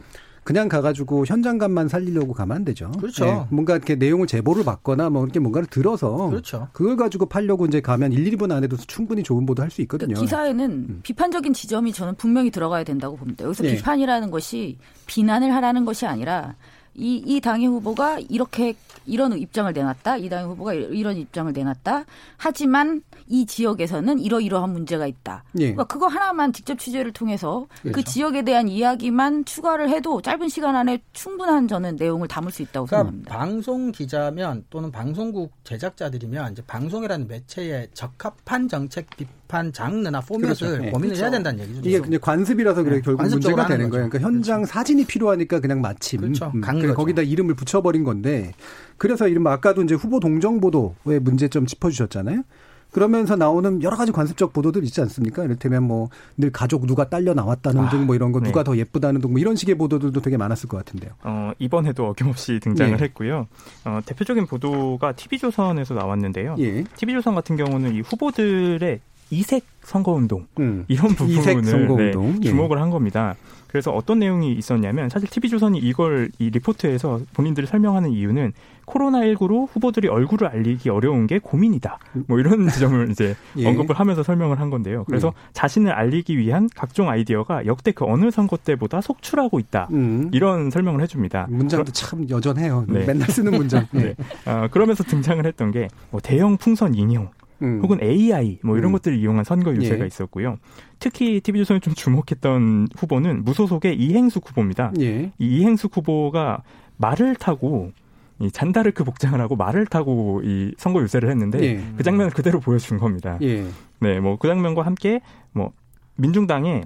Speaker 2: 그냥 가가지고 현장감만 살리려고 가면 안 되죠.
Speaker 5: 그렇죠. 네.
Speaker 2: 뭔가 이렇게 내용을 제보를 받거나 뭐 이렇게 뭔가를 들어서
Speaker 5: 그렇죠.
Speaker 2: 그걸 가지고 팔려고 이제 가면 1, 2분 안에도 충분히 좋은 보도 할 수 있거든요. 그러니까
Speaker 4: 기사에는 음. 비판적인 지점이 저는 분명히 들어가야 된다고 봅니다. 여기서 네. 비판이라는 것이 비난을 하라는 것이 아니라 이, 이 당의 후보가 이렇게 이런 입장을 내놨다. 이 당의 후보가 이런 입장을 내놨다. 하지만 이 지역에서는 이러이러한 문제가 있다. 예. 그러니까 그거 하나만 직접 취재를 통해서 그 그렇죠. 그 지역에 대한 이야기만 추가를 해도 짧은 시간 안에 충분한 저는 내용을 담을 수 있다고 그러니까 생각합니다.
Speaker 5: 방송 기자면 또는 방송국 제작자들이면 이제 방송이라는 매체에 적합한 정책 비판 장르나 포맷을 그렇죠. 네. 고민을 그렇죠. 해야 된다는 얘기죠.
Speaker 2: 이게 그냥 관습이라서 그래 네. 결국 문제가 되는 거예요. 그러니까 현장 그렇죠. 사진이 필요하니까 그냥 마침 그렇죠. 음, 거기다 이름을 붙여버린 건데 그래서 이른바 아까도 이제 후보 동정 보도의 문제점 짚어주셨잖아요. 그러면서 나오는 여러 가지 관습적 보도들 있지 않습니까? 이를테면 뭐 늘 가족 누가 딸려 나왔다는 아, 등뭐 이런 거 네. 누가 더 예쁘다는 등뭐 이런 식의 보도들도 되게 많았을 것 같은데요.
Speaker 6: 어, 이번에도 어김없이 등장을 예. 했고요. 어, 대표적인 보도가 TV조선에서 나왔는데요. 예. TV조선 같은 경우는 이 후보들의 이색 선거운동 음. 이런 부분을 선거운동. 네, 주목을 한 겁니다. 그래서 어떤 내용이 있었냐면 사실 TV조선이 이걸 이 리포트에서 본인들이 설명하는 이유는 코로나19로 후보들이 얼굴을 알리기 어려운 게 고민이다. 뭐 이런 지점을 이제 예. 언급을 하면서 설명을 한 건데요. 그래서 예. 자신을 알리기 위한 각종 아이디어가 역대 그 어느 선거 때보다 속출하고 있다. 음. 이런 설명을 해줍니다.
Speaker 2: 문장도 참 여전해요. 네. 맨날 쓰는 문장. 네. 네.
Speaker 6: 어, 그러면서 등장을 했던 게 뭐 대형 풍선 인형, 음. 혹은 AI 뭐 이런 음. 것들을 이용한 선거 유세가 예. 있었고요. 특히 TV조선이 좀 주목했던 후보는 무소속의 이행숙 후보입니다. 예. 이 이행숙 후보가 말을 타고 이 잔다르크 복장을 하고 말을 타고 이 선거 유세를 했는데 예. 그 장면을 그대로 보여준 겁니다. 예. 네, 뭐 그 장면과 함께 뭐 민중당의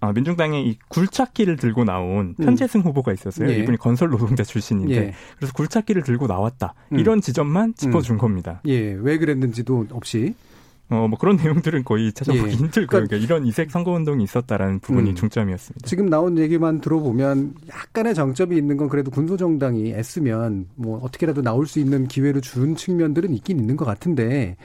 Speaker 6: 아, 민중당의 이 굴착기를 들고 나온 음. 편재승 음. 후보가 있었어요. 예. 이분이 건설 노동자 출신인데 예. 그래서 굴착기를 들고 나왔다. 음. 이런 지점만 짚어준 음. 겁니다.
Speaker 2: 예, 왜 그랬는지도 없이
Speaker 6: 어, 뭐 그런 내용들은 거의 찾아보기 예. 힘들 거예요. 그러니까 이런 이색 선거운동이 있었다라는 부분이 음. 중점이었습니다.
Speaker 2: 지금 나온 얘기만 들어보면 약간의 정점이 있는 건 그래도 군소정당이 애쓰면 뭐 어떻게라도 나올 수 있는 기회를 준 측면들은 있긴 있는 것 같은데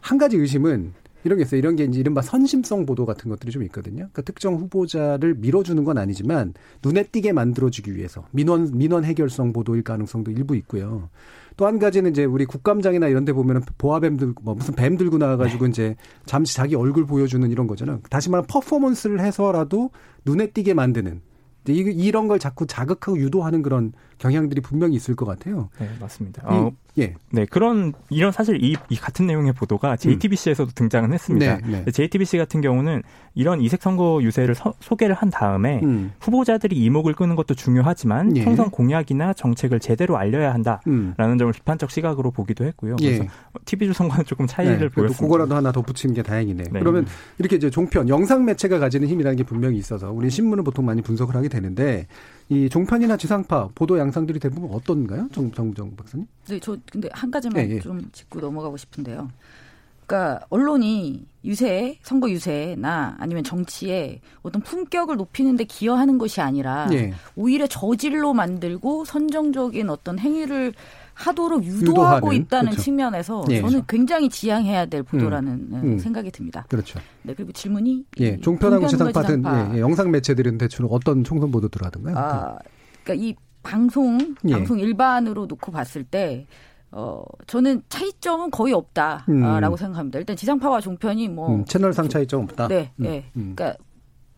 Speaker 2: 한 가지 의심은 이런 게 있어요. 이런 게 이제 이른바 선심성 보도 같은 것들이 좀 있거든요. 그러니까 특정 후보자를 밀어주는 건 아니지만 눈에 띄게 만들어주기 위해서 민원 민원 해결성 보도일 가능성도 일부 있고요. 또 한 가지는 이제 우리 국감장이나 이런 데 보면은 보아뱀 들고 뭐 무슨 뱀 들고 나와 가지고 네. 이제 잠시 자기 얼굴 보여주는 이런 거잖아요. 다시 말하면 퍼포먼스를 해서라도 눈에 띄게 만드는 이런 걸 자꾸 자극하고 유도하는 그런 경향들이 분명히 있을 것 같아요.
Speaker 6: 네, 맞습니다. 어, 예. 네, 그런 이런 사실 이, 이 같은 내용의 보도가 JTBC에서도 음. 등장은 했습니다. 네, 네. JTBC 같은 경우는 이런 이색 선거 유세를 서, 소개를 한 다음에 음. 후보자들이 이목을 끄는 것도 중요하지만 예. 총선 공약이나 정책을 제대로 알려야 한다라는 음. 점을 비판적 시각으로 보기도 했고요. 예. 그래서 예. TV조선과는 조금 차이를 네, 보였습니다.
Speaker 2: 그거라도 하나 덧붙이는 게 다행이네요. 네. 그러면 이렇게 이제 종편 영상 매체가 가지는 힘이라는 게 분명히 있어서 우리 신문은 보통 많이 분석을 하게 되는데 이 종편이나 지상파 보도 양상들이 대부분 어떤가요? 정, 정정 박사님?
Speaker 4: 네, 저 근데 한 가지만 예, 예. 좀 짚고 넘어가고 싶은데요. 그러니까 언론이 유세, 선거 유세나 아니면 정치에 어떤 품격을 높이는데 기여하는 것이 아니라 예. 오히려 저질로 만들고 선정적인 어떤 행위를 하도록 유도하고 유도하는, 있다는 그렇죠. 측면에서 예. 저는 굉장히 지양해야 될 보도라는 음. 음. 생각이 듭니다.
Speaker 2: 그렇죠.
Speaker 4: 네 그리고 질문이
Speaker 2: 예 종편하고 지상파든 예, 예, 영상 매체들은 대충 어떤 총선 보도들 하던가요? 아
Speaker 4: 그러니까 이 방송 예. 방송 일반으로 놓고 봤을 때. 어, 저는 차이점은 거의 없다라고 음. 생각합니다. 일단 지상파와 종편이 뭐 음,
Speaker 2: 채널상 차이점 없다.
Speaker 4: 네, 음. 네. 그러니까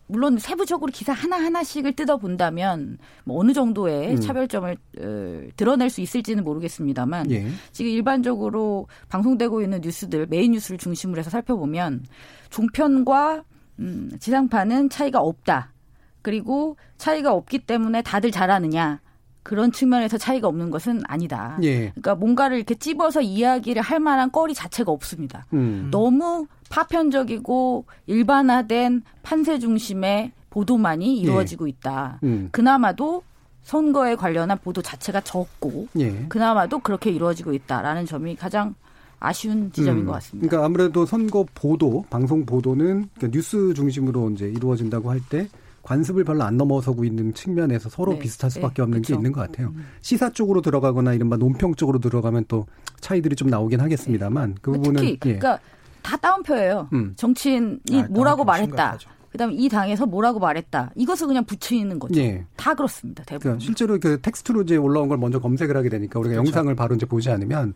Speaker 4: 물론 세부적으로 기사 하나 하나씩을 뜯어 본다면 뭐 어느 정도의 음. 차별점을 어, 드러낼 수 있을지는 모르겠습니다만 예. 지금 일반적으로 방송되고 있는 뉴스들 메인 뉴스를 중심으로 해서 살펴보면 종편과 음, 지상파는 차이가 없다. 그리고 차이가 없기 때문에 다들 잘하느냐. 그런 측면에서 차이가 없는 것은 아니다. 예. 그러니까 뭔가를 이렇게 찝어서 이야기를 할 만한 거리 자체가 없습니다. 음. 너무 파편적이고 일반화된 판세 중심의 보도만이 예. 이루어지고 있다. 음. 그나마도 선거에 관련한 보도 자체가 적고 예. 그나마도 그렇게 이루어지고 있다라는 점이 가장 아쉬운 지점인 음. 것 같습니다.
Speaker 2: 그러니까 아무래도 선거 보도, 방송 보도는 그러니까 뉴스 중심으로 이제 이루어진다고 할 때 관습을 별로 안 넘어서고 있는 측면에서 서로 네. 비슷할 수밖에 네. 없는 그렇게. 게 있는 것 같아요. 음. 시사 쪽으로 들어가거나 이른바 논평 쪽으로 들어가면 또 차이들이 좀 나오긴 하겠습니다만 그 부분은
Speaker 4: 특히 그러니까 다 따옴표예요. 음. 정치인이 아, 뭐라고 말했다. 그다음에 이 당에서 뭐라고 말했다. 이것을 그냥 붙이는 거죠. 예. 다 그렇습니다. 대부분.
Speaker 2: 그러니까 실제로 그 텍스트로 이제 올라온 걸 먼저 검색을 하게 되니까 우리가 그렇죠. 영상을 바로 이제 보지 않으면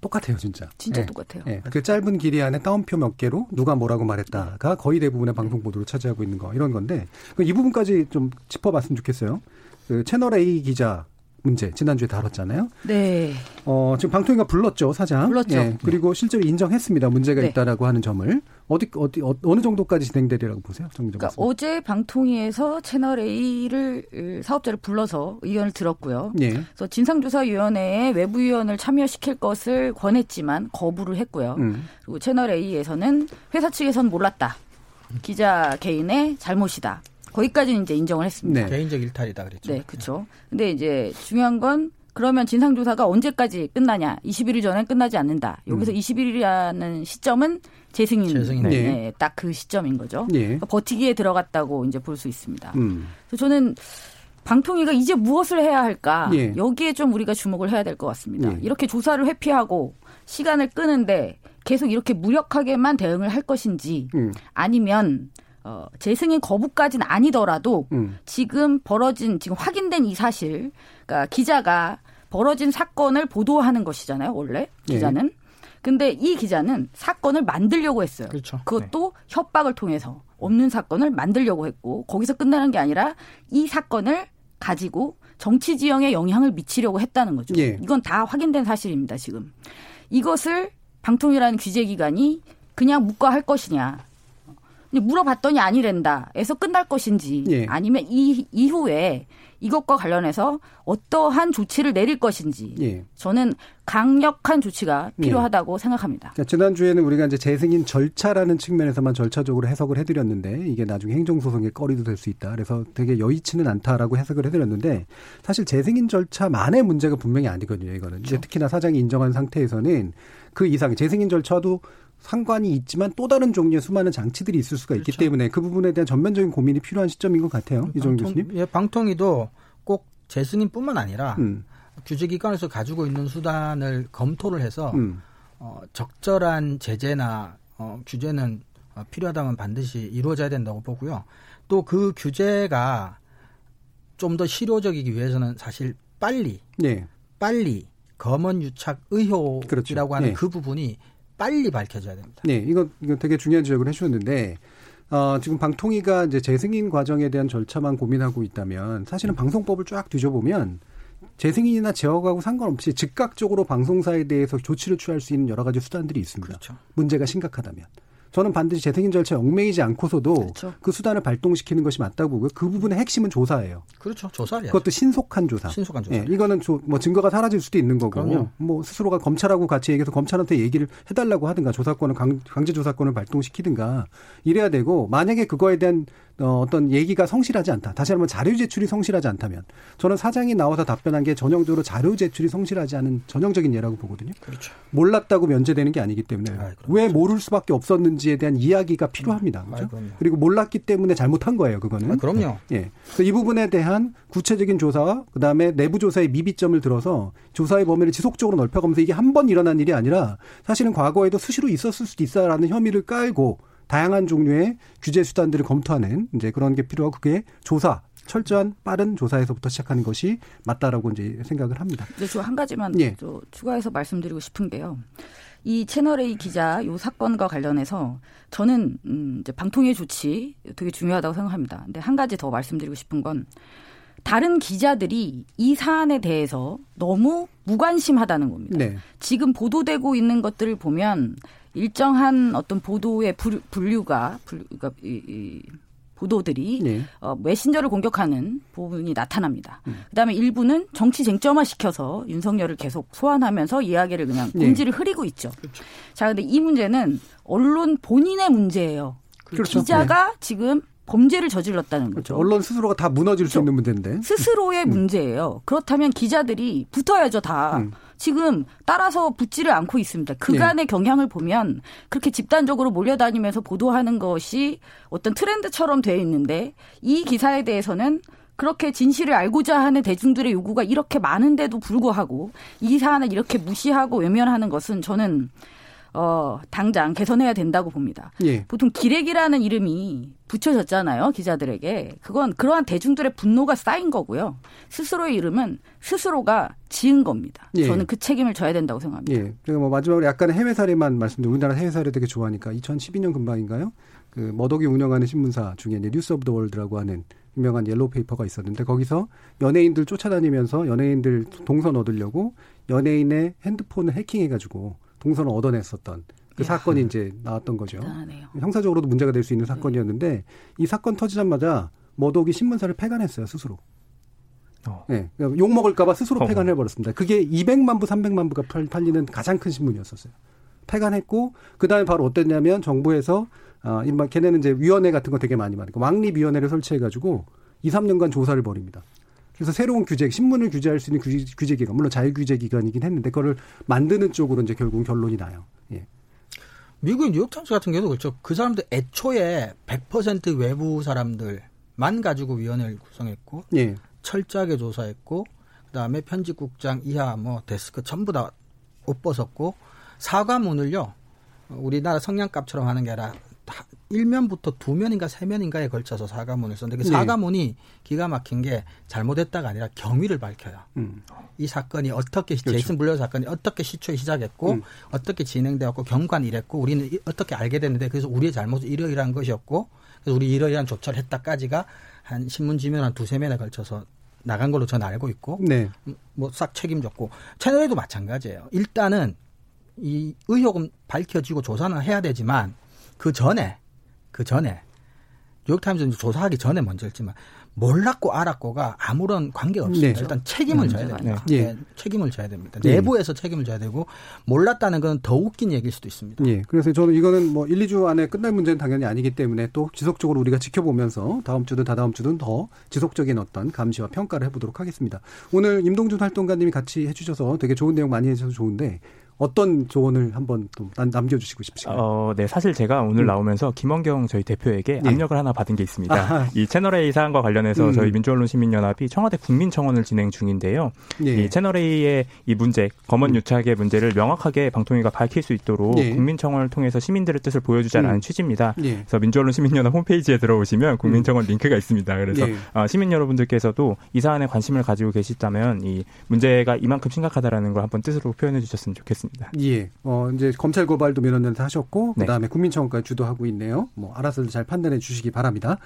Speaker 2: 똑같아요, 진짜.
Speaker 4: 진짜 예. 똑같아요.
Speaker 2: 예. 그 짧은 길이 안에 따옴표 몇 개로 누가 뭐라고 말했다가 거의 대부분의 방송 보도를 차지하고 있는 거 이런 건데 이 부분까지 좀 짚어봤으면 좋겠어요. 그 채널 A 기자 문제 지난주에 다뤘잖아요.
Speaker 4: 네.
Speaker 2: 어, 지금 방통위가 불렀죠, 사장.
Speaker 4: 불렀죠. 예,
Speaker 2: 그리고 실제로 인정했습니다. 문제가 네. 있다라고 하는 점을. 어디 어디 어, 느 정도까지 진행되리라고 보세요?
Speaker 4: 그러니까 어제 방통위에서 채널 A를 사업자를 불러서 의견을 들었고요. 예. 그래서 진상조사위원회에 외부위원을 참여시킬 것을 권했지만 거부를 했고요. 음. 그리고 채널 A에서는 회사 측에서는 몰랐다. 기자 개인의 잘못이다. 거기까지는 이제 인정을 했습니다.
Speaker 5: 네. 개인적 일탈이다 그랬죠.
Speaker 4: 네, 그렇죠. 근데 이제 중요한 건 그러면 진상조사가 언제까지 끝나냐? 21일 전에 끝나지 않는다. 여기서 음. 21일이라는 시점은 재승인, 재승인. 네. 네, 딱 그 시점인 거죠. 네. 그러니까 버티기에 들어갔다고 이제 볼 수 있습니다. 음. 그래서 저는 방통위가 이제 무엇을 해야 할까? 예. 여기에 좀 우리가 주목을 해야 될 것 같습니다. 예. 이렇게 조사를 회피하고 시간을 끄는데 계속 이렇게 무력하게만 대응을 할 것인지 음. 아니면 어, 재승인 거부까지는 아니더라도 음. 지금 벌어진 지금 확인된 이 사실, 그러니까 기자가 벌어진 사건을 보도하는 것이잖아요. 원래 예. 기자는. 예. 근데 이 기자는 사건을 만들려고 했어요.
Speaker 5: 그렇죠.
Speaker 4: 그것도 네. 협박을 통해서 없는 사건을 만들려고 했고 거기서 끝나는 게 아니라 이 사건을 가지고 정치 지형에 영향을 미치려고 했다는 거죠. 예. 이건 다 확인된 사실입니다. 지금 이것을 방통위라는 규제기관이 그냥 묵과할 것이냐 물어봤더니 아니랜다. 에서 끝날 것인지 예. 아니면 이 이후에 이것과 관련해서 어떠한 조치를 내릴 것인지 예. 저는 강력한 조치가 예. 필요하다고 예. 생각합니다.
Speaker 2: 그러니까 지난주에는 우리가 이제 재승인 절차라는 측면에서만 절차적으로 해석을 해드렸는데 이게 나중에 행정소송의 거리도 될 수 있다. 그래서 되게 여의치는 않다라고 해석을 해드렸는데 사실 재승인 절차만의 문제가 분명히 아니거든요. 이거는 그렇죠. 이제 특히나 사장이 인정한 상태에서는 그 이상 재승인 절차도 상관이 있지만 또 다른 종류의 수많은 장치들이 있을 수가 있기 그렇죠. 때문에 그 부분에 대한 전면적인 고민이 필요한 시점인 것 같아요. 이종 교수님.
Speaker 5: 예, 방통위도 꼭 재승인뿐만 아니라 음. 규제기관에서 가지고 있는 수단을 검토를 해서 음. 어, 적절한 제재나 어, 규제는 어, 필요하다면 반드시 이루어져야 된다고 보고요. 또 그 규제가 좀 더 실효적이기 위해서는 사실 빨리, 네. 빨리 검언 유착 의혹이라고 그렇죠. 하는 네. 그 부분이 빨리 밝혀져야 됩니다.
Speaker 2: 네, 이거, 이거 되게 중요한 지적을 해주셨는데, 어, 지금 방통위가 이제 재승인 과정에 대한 절차만 고민하고 있다면, 사실은 방송법을 쫙 뒤져보면, 재승인이나 제어하고 상관없이 즉각적으로 방송사에 대해서 조치를 취할 수 있는 여러 가지 수단들이 있습니다. 그렇죠. 문제가 심각하다면. 저는 반드시 재승인 절차에 얽매이지 않고서도 그렇죠. 그 수단을 발동시키는 것이 맞다고 보고요. 그 부분의 핵심은 조사예요.
Speaker 5: 그렇죠. 조사
Speaker 2: 그것도 신속한 조사.
Speaker 5: 신속한 조사.
Speaker 2: 예, 이거는 조, 뭐 증거가 사라질 수도 있는 거고 그럼요. 뭐 스스로가 검찰하고 같이 얘기해서 검찰한테 얘기를 해달라고 하든가 조사권을 강, 강제 조사권을 발동시키든가 이래야 되고 만약에 그거에 대한 어, 어떤 얘기가 성실하지 않다. 다시 말하면 자료 제출이 성실하지 않다면 저는 사장이 나와서 답변한 게 전형적으로 자료 제출이 성실하지 않은 전형적인 예라고 보거든요.
Speaker 5: 그렇죠.
Speaker 2: 몰랐다고 면제되는 게 아니기 때문에 아, 왜 모를 수밖에 없었는지에 대한 이야기가 필요합니다. 음, 그렇죠? 아, 그리고 몰랐기 때문에 잘못한 거예요. 그거는.
Speaker 5: 아, 그럼요.
Speaker 2: 예. 그래서 이 부분에 대한 구체적인 조사와 그다음에 내부 조사의 미비점을 들어서 조사의 범위를 지속적으로 넓혀가면서 이게 한 번 일어난 일이 아니라 사실은 과거에도 수시로 있었을 수도 있어라는 혐의를 깔고 다양한 종류의 규제 수단들을 검토하는 이제 그런 게 필요하고 그게 조사 철저한 빠른 조사에서부터 시작하는 것이 맞다라고 이제 생각을 합니다.
Speaker 4: 네, 저한 가지만 예. 추가해서 말씀드리고 싶은 게요. 이 채널 A 기자 요 사건과 관련해서 저는 음 이제 방통위 조치 되게 중요하다고 생각합니다. 근데 한 가지 더 말씀드리고 싶은 건 다른 기자들이 이 사안에 대해서 너무 무관심하다는 겁니다. 네. 지금 보도되고 있는 것들을 보면 일정한 어떤 보도의 분류가 그러니까 이, 이 보도들이 네. 어, 메신저를 공격하는 부분이 나타납니다. 음. 그다음에 일부는 정치 쟁점화 시켜서 윤석열을 계속 소환하면서 이야기를 그냥 네. 본질을 흐리고 있죠. 그렇죠. 자, 근데 이 문제는 언론 본인의 문제예요. 그렇죠. 기자가 네. 지금 범죄를 저질렀다는 거죠. 그렇죠.
Speaker 2: 언론 스스로가 다 무너질 그렇죠. 수 있는 문제인데.
Speaker 4: 스스로의 음. 문제예요. 그렇다면 기자들이 붙어야죠, 다. 음. 지금 따라서 붙지를 않고 있습니다. 그간의 네. 경향을 보면 그렇게 집단적으로 몰려다니면서 보도하는 것이 어떤 트렌드처럼 돼 있는데 이 기사에 대해서는 그렇게 진실을 알고자 하는 대중들의 요구가 이렇게 많은데도 불구하고 이 사안을 이렇게 무시하고 외면하는 것은 저는 어, 당장 개선해야 된다고 봅니다. 예. 보통 기레기라는 이름이 붙여졌잖아요, 기자들에게. 그건 그러한 대중들의 분노가 쌓인 거고요. 스스로의 이름은 스스로가 지은 겁니다. 예. 저는 그 책임을 져야 된다고 생각합니다.
Speaker 2: 예. 그리고 뭐 마지막으로 약간의 해외 사례만 말씀드리면 우리나라 해외 사례 되게 좋아하니까 2012년 근방인가요? 그 머독이 운영하는 신문사 중에 이제 News of the World라고 하는 유명한 옐로우 페이퍼가 있었는데 거기서 연예인들 쫓아다니면서 연예인들 동선 얻으려고 연예인의 핸드폰을 해킹해가지고 동선을 얻어냈었던 그 야. 사건이 이제 나왔던 거죠.
Speaker 4: 대단하네요.
Speaker 2: 형사적으로도 문제가 될 수 있는 사건이었는데 네. 이 사건 터지자마자 머독이 신문사를 폐간했어요 스스로. 어. 네, 욕 먹을까봐 스스로 폐간해 버렸습니다. 그게 200만 부, 300만 부가 팔리는 가장 큰 신문이었었어요. 폐간했고 그 다음에 바로 어땠냐면 정부에서 아, 이마 걔네는 이제 위원회 같은 거 되게 많이 만들고 왕립위원회를 설치해가지고 2, 3년간 조사를 벌입니다. 그래서 새로운 규제, 신문을 규제할 수 있는 규제, 규제 기관, 물론 자유 규제 기관이긴 했는데 그거를 만드는 쪽으로 이제 결국 결론이 나요. 예.
Speaker 5: 미국의 뉴욕타임스 같은 경우도 그렇죠. 그 사람들 애초에 100% 외부 사람들만 가지고 위원회를 구성했고 예. 철저하게 조사했고 그다음에 편집국장 이하 뭐 데스크 전부 다 옷 벗었고 사과문을요. 우리나라 성냥갑처럼 하는 게 아니라 1면부터 2면인가 3면인가에 걸쳐서 사과문을 썼는데 그 네. 사과문이 기가 막힌 게 잘못했다가 아니라 경위를 밝혀요. 음. 이 사건이 어떻게 그렇죠. 제이슨 블레어 사건이 어떻게 시초에 시작했고 음. 어떻게 진행되었고 경관 이랬고 우리는 어떻게 알게 됐는데 그래서 우리의 잘못은 이러이러한 것이었고 그래서 우리 이러이러한 조처를 했다까지가 한 신문지면 한 두세 면에 걸쳐서 나간 걸로 저는 알고 있고 네. 뭐싹 책임졌고 채널에도 마찬가지예요. 일단은 이 의혹은 밝혀지고 조사는 해야 되지만 그 전에 그 전에 뉴욕타임즈는 조사하기 전에 먼저 했지만 몰랐고 알았고가 아무런 관계가 없습니다. 네. 일단 책임을 음, 져야 됩니다. 네. 네. 책임을 져야 됩니다. 네. 내부에서 책임을 져야 되고 몰랐다는 건 더 웃긴 얘기일 수도 있습니다.
Speaker 2: 예. 그래서 저는 이거는 뭐 1, 2주 안에 끝날 문제는 당연히 아니기 때문에 또 지속적으로 우리가 지켜보면서 다음 주든 다다음 주든 더 지속적인 어떤 감시와 평가를 해보도록 하겠습니다. 오늘 임동준 활동가님이 같이 해주셔서 되게 좋은 내용 많이 해주셔서 좋은데 어떤 조언을 한번 또 남겨주시고 싶으신가요?
Speaker 6: 어, 네, 사실 제가 오늘 음. 나오면서 김원경 저희 대표에게 네. 압력을 하나 받은 게 있습니다. 아하. 이 채널 A 사안과 관련해서 음. 저희 민주언론 시민연합이 청와대 국민청원을 진행 중인데요. 네. 이 채널 A의 이 문제, 검언 음. 유착의 문제를 명확하게 방통위가 밝힐 수 있도록 네. 국민청원을 통해서 시민들의 뜻을 보여주자라는 음. 취지입니다. 네. 그래서 민주언론 시민연합 홈페이지에 들어오시면 국민청원 음. 링크가 있습니다. 그래서 네. 어, 시민 여러분들께서도 이 사안에 관심을 가지고 계시다면 이 문제가 이만큼 심각하다라는 걸 한번 뜻으로 표현해 주셨으면 좋겠습니다. 있습니다.
Speaker 2: 예. 어, 이제 검찰 고발도 면허년대 하셨고, 그 다음에 네. 국민청원까지 주도하고 있네요. 뭐, 알아서 잘 판단해 주시기 바랍니다.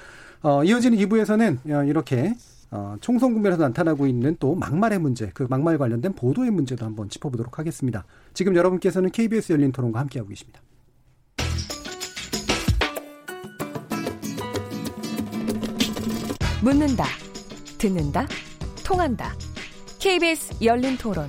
Speaker 2: 어, 이어지는 2부에서는 어, 이렇게 어, 총선 국면에서 나타나고 있는 또 막말의 문제, 그 막말 관련된 보도의 문제도 한번 짚어보도록 하겠습니다. 지금 여러분께서는 KBS 열린 토론과 함께하고 계십니다.
Speaker 7: 묻는다, 듣는다, 통한다. KBS 열린 토론.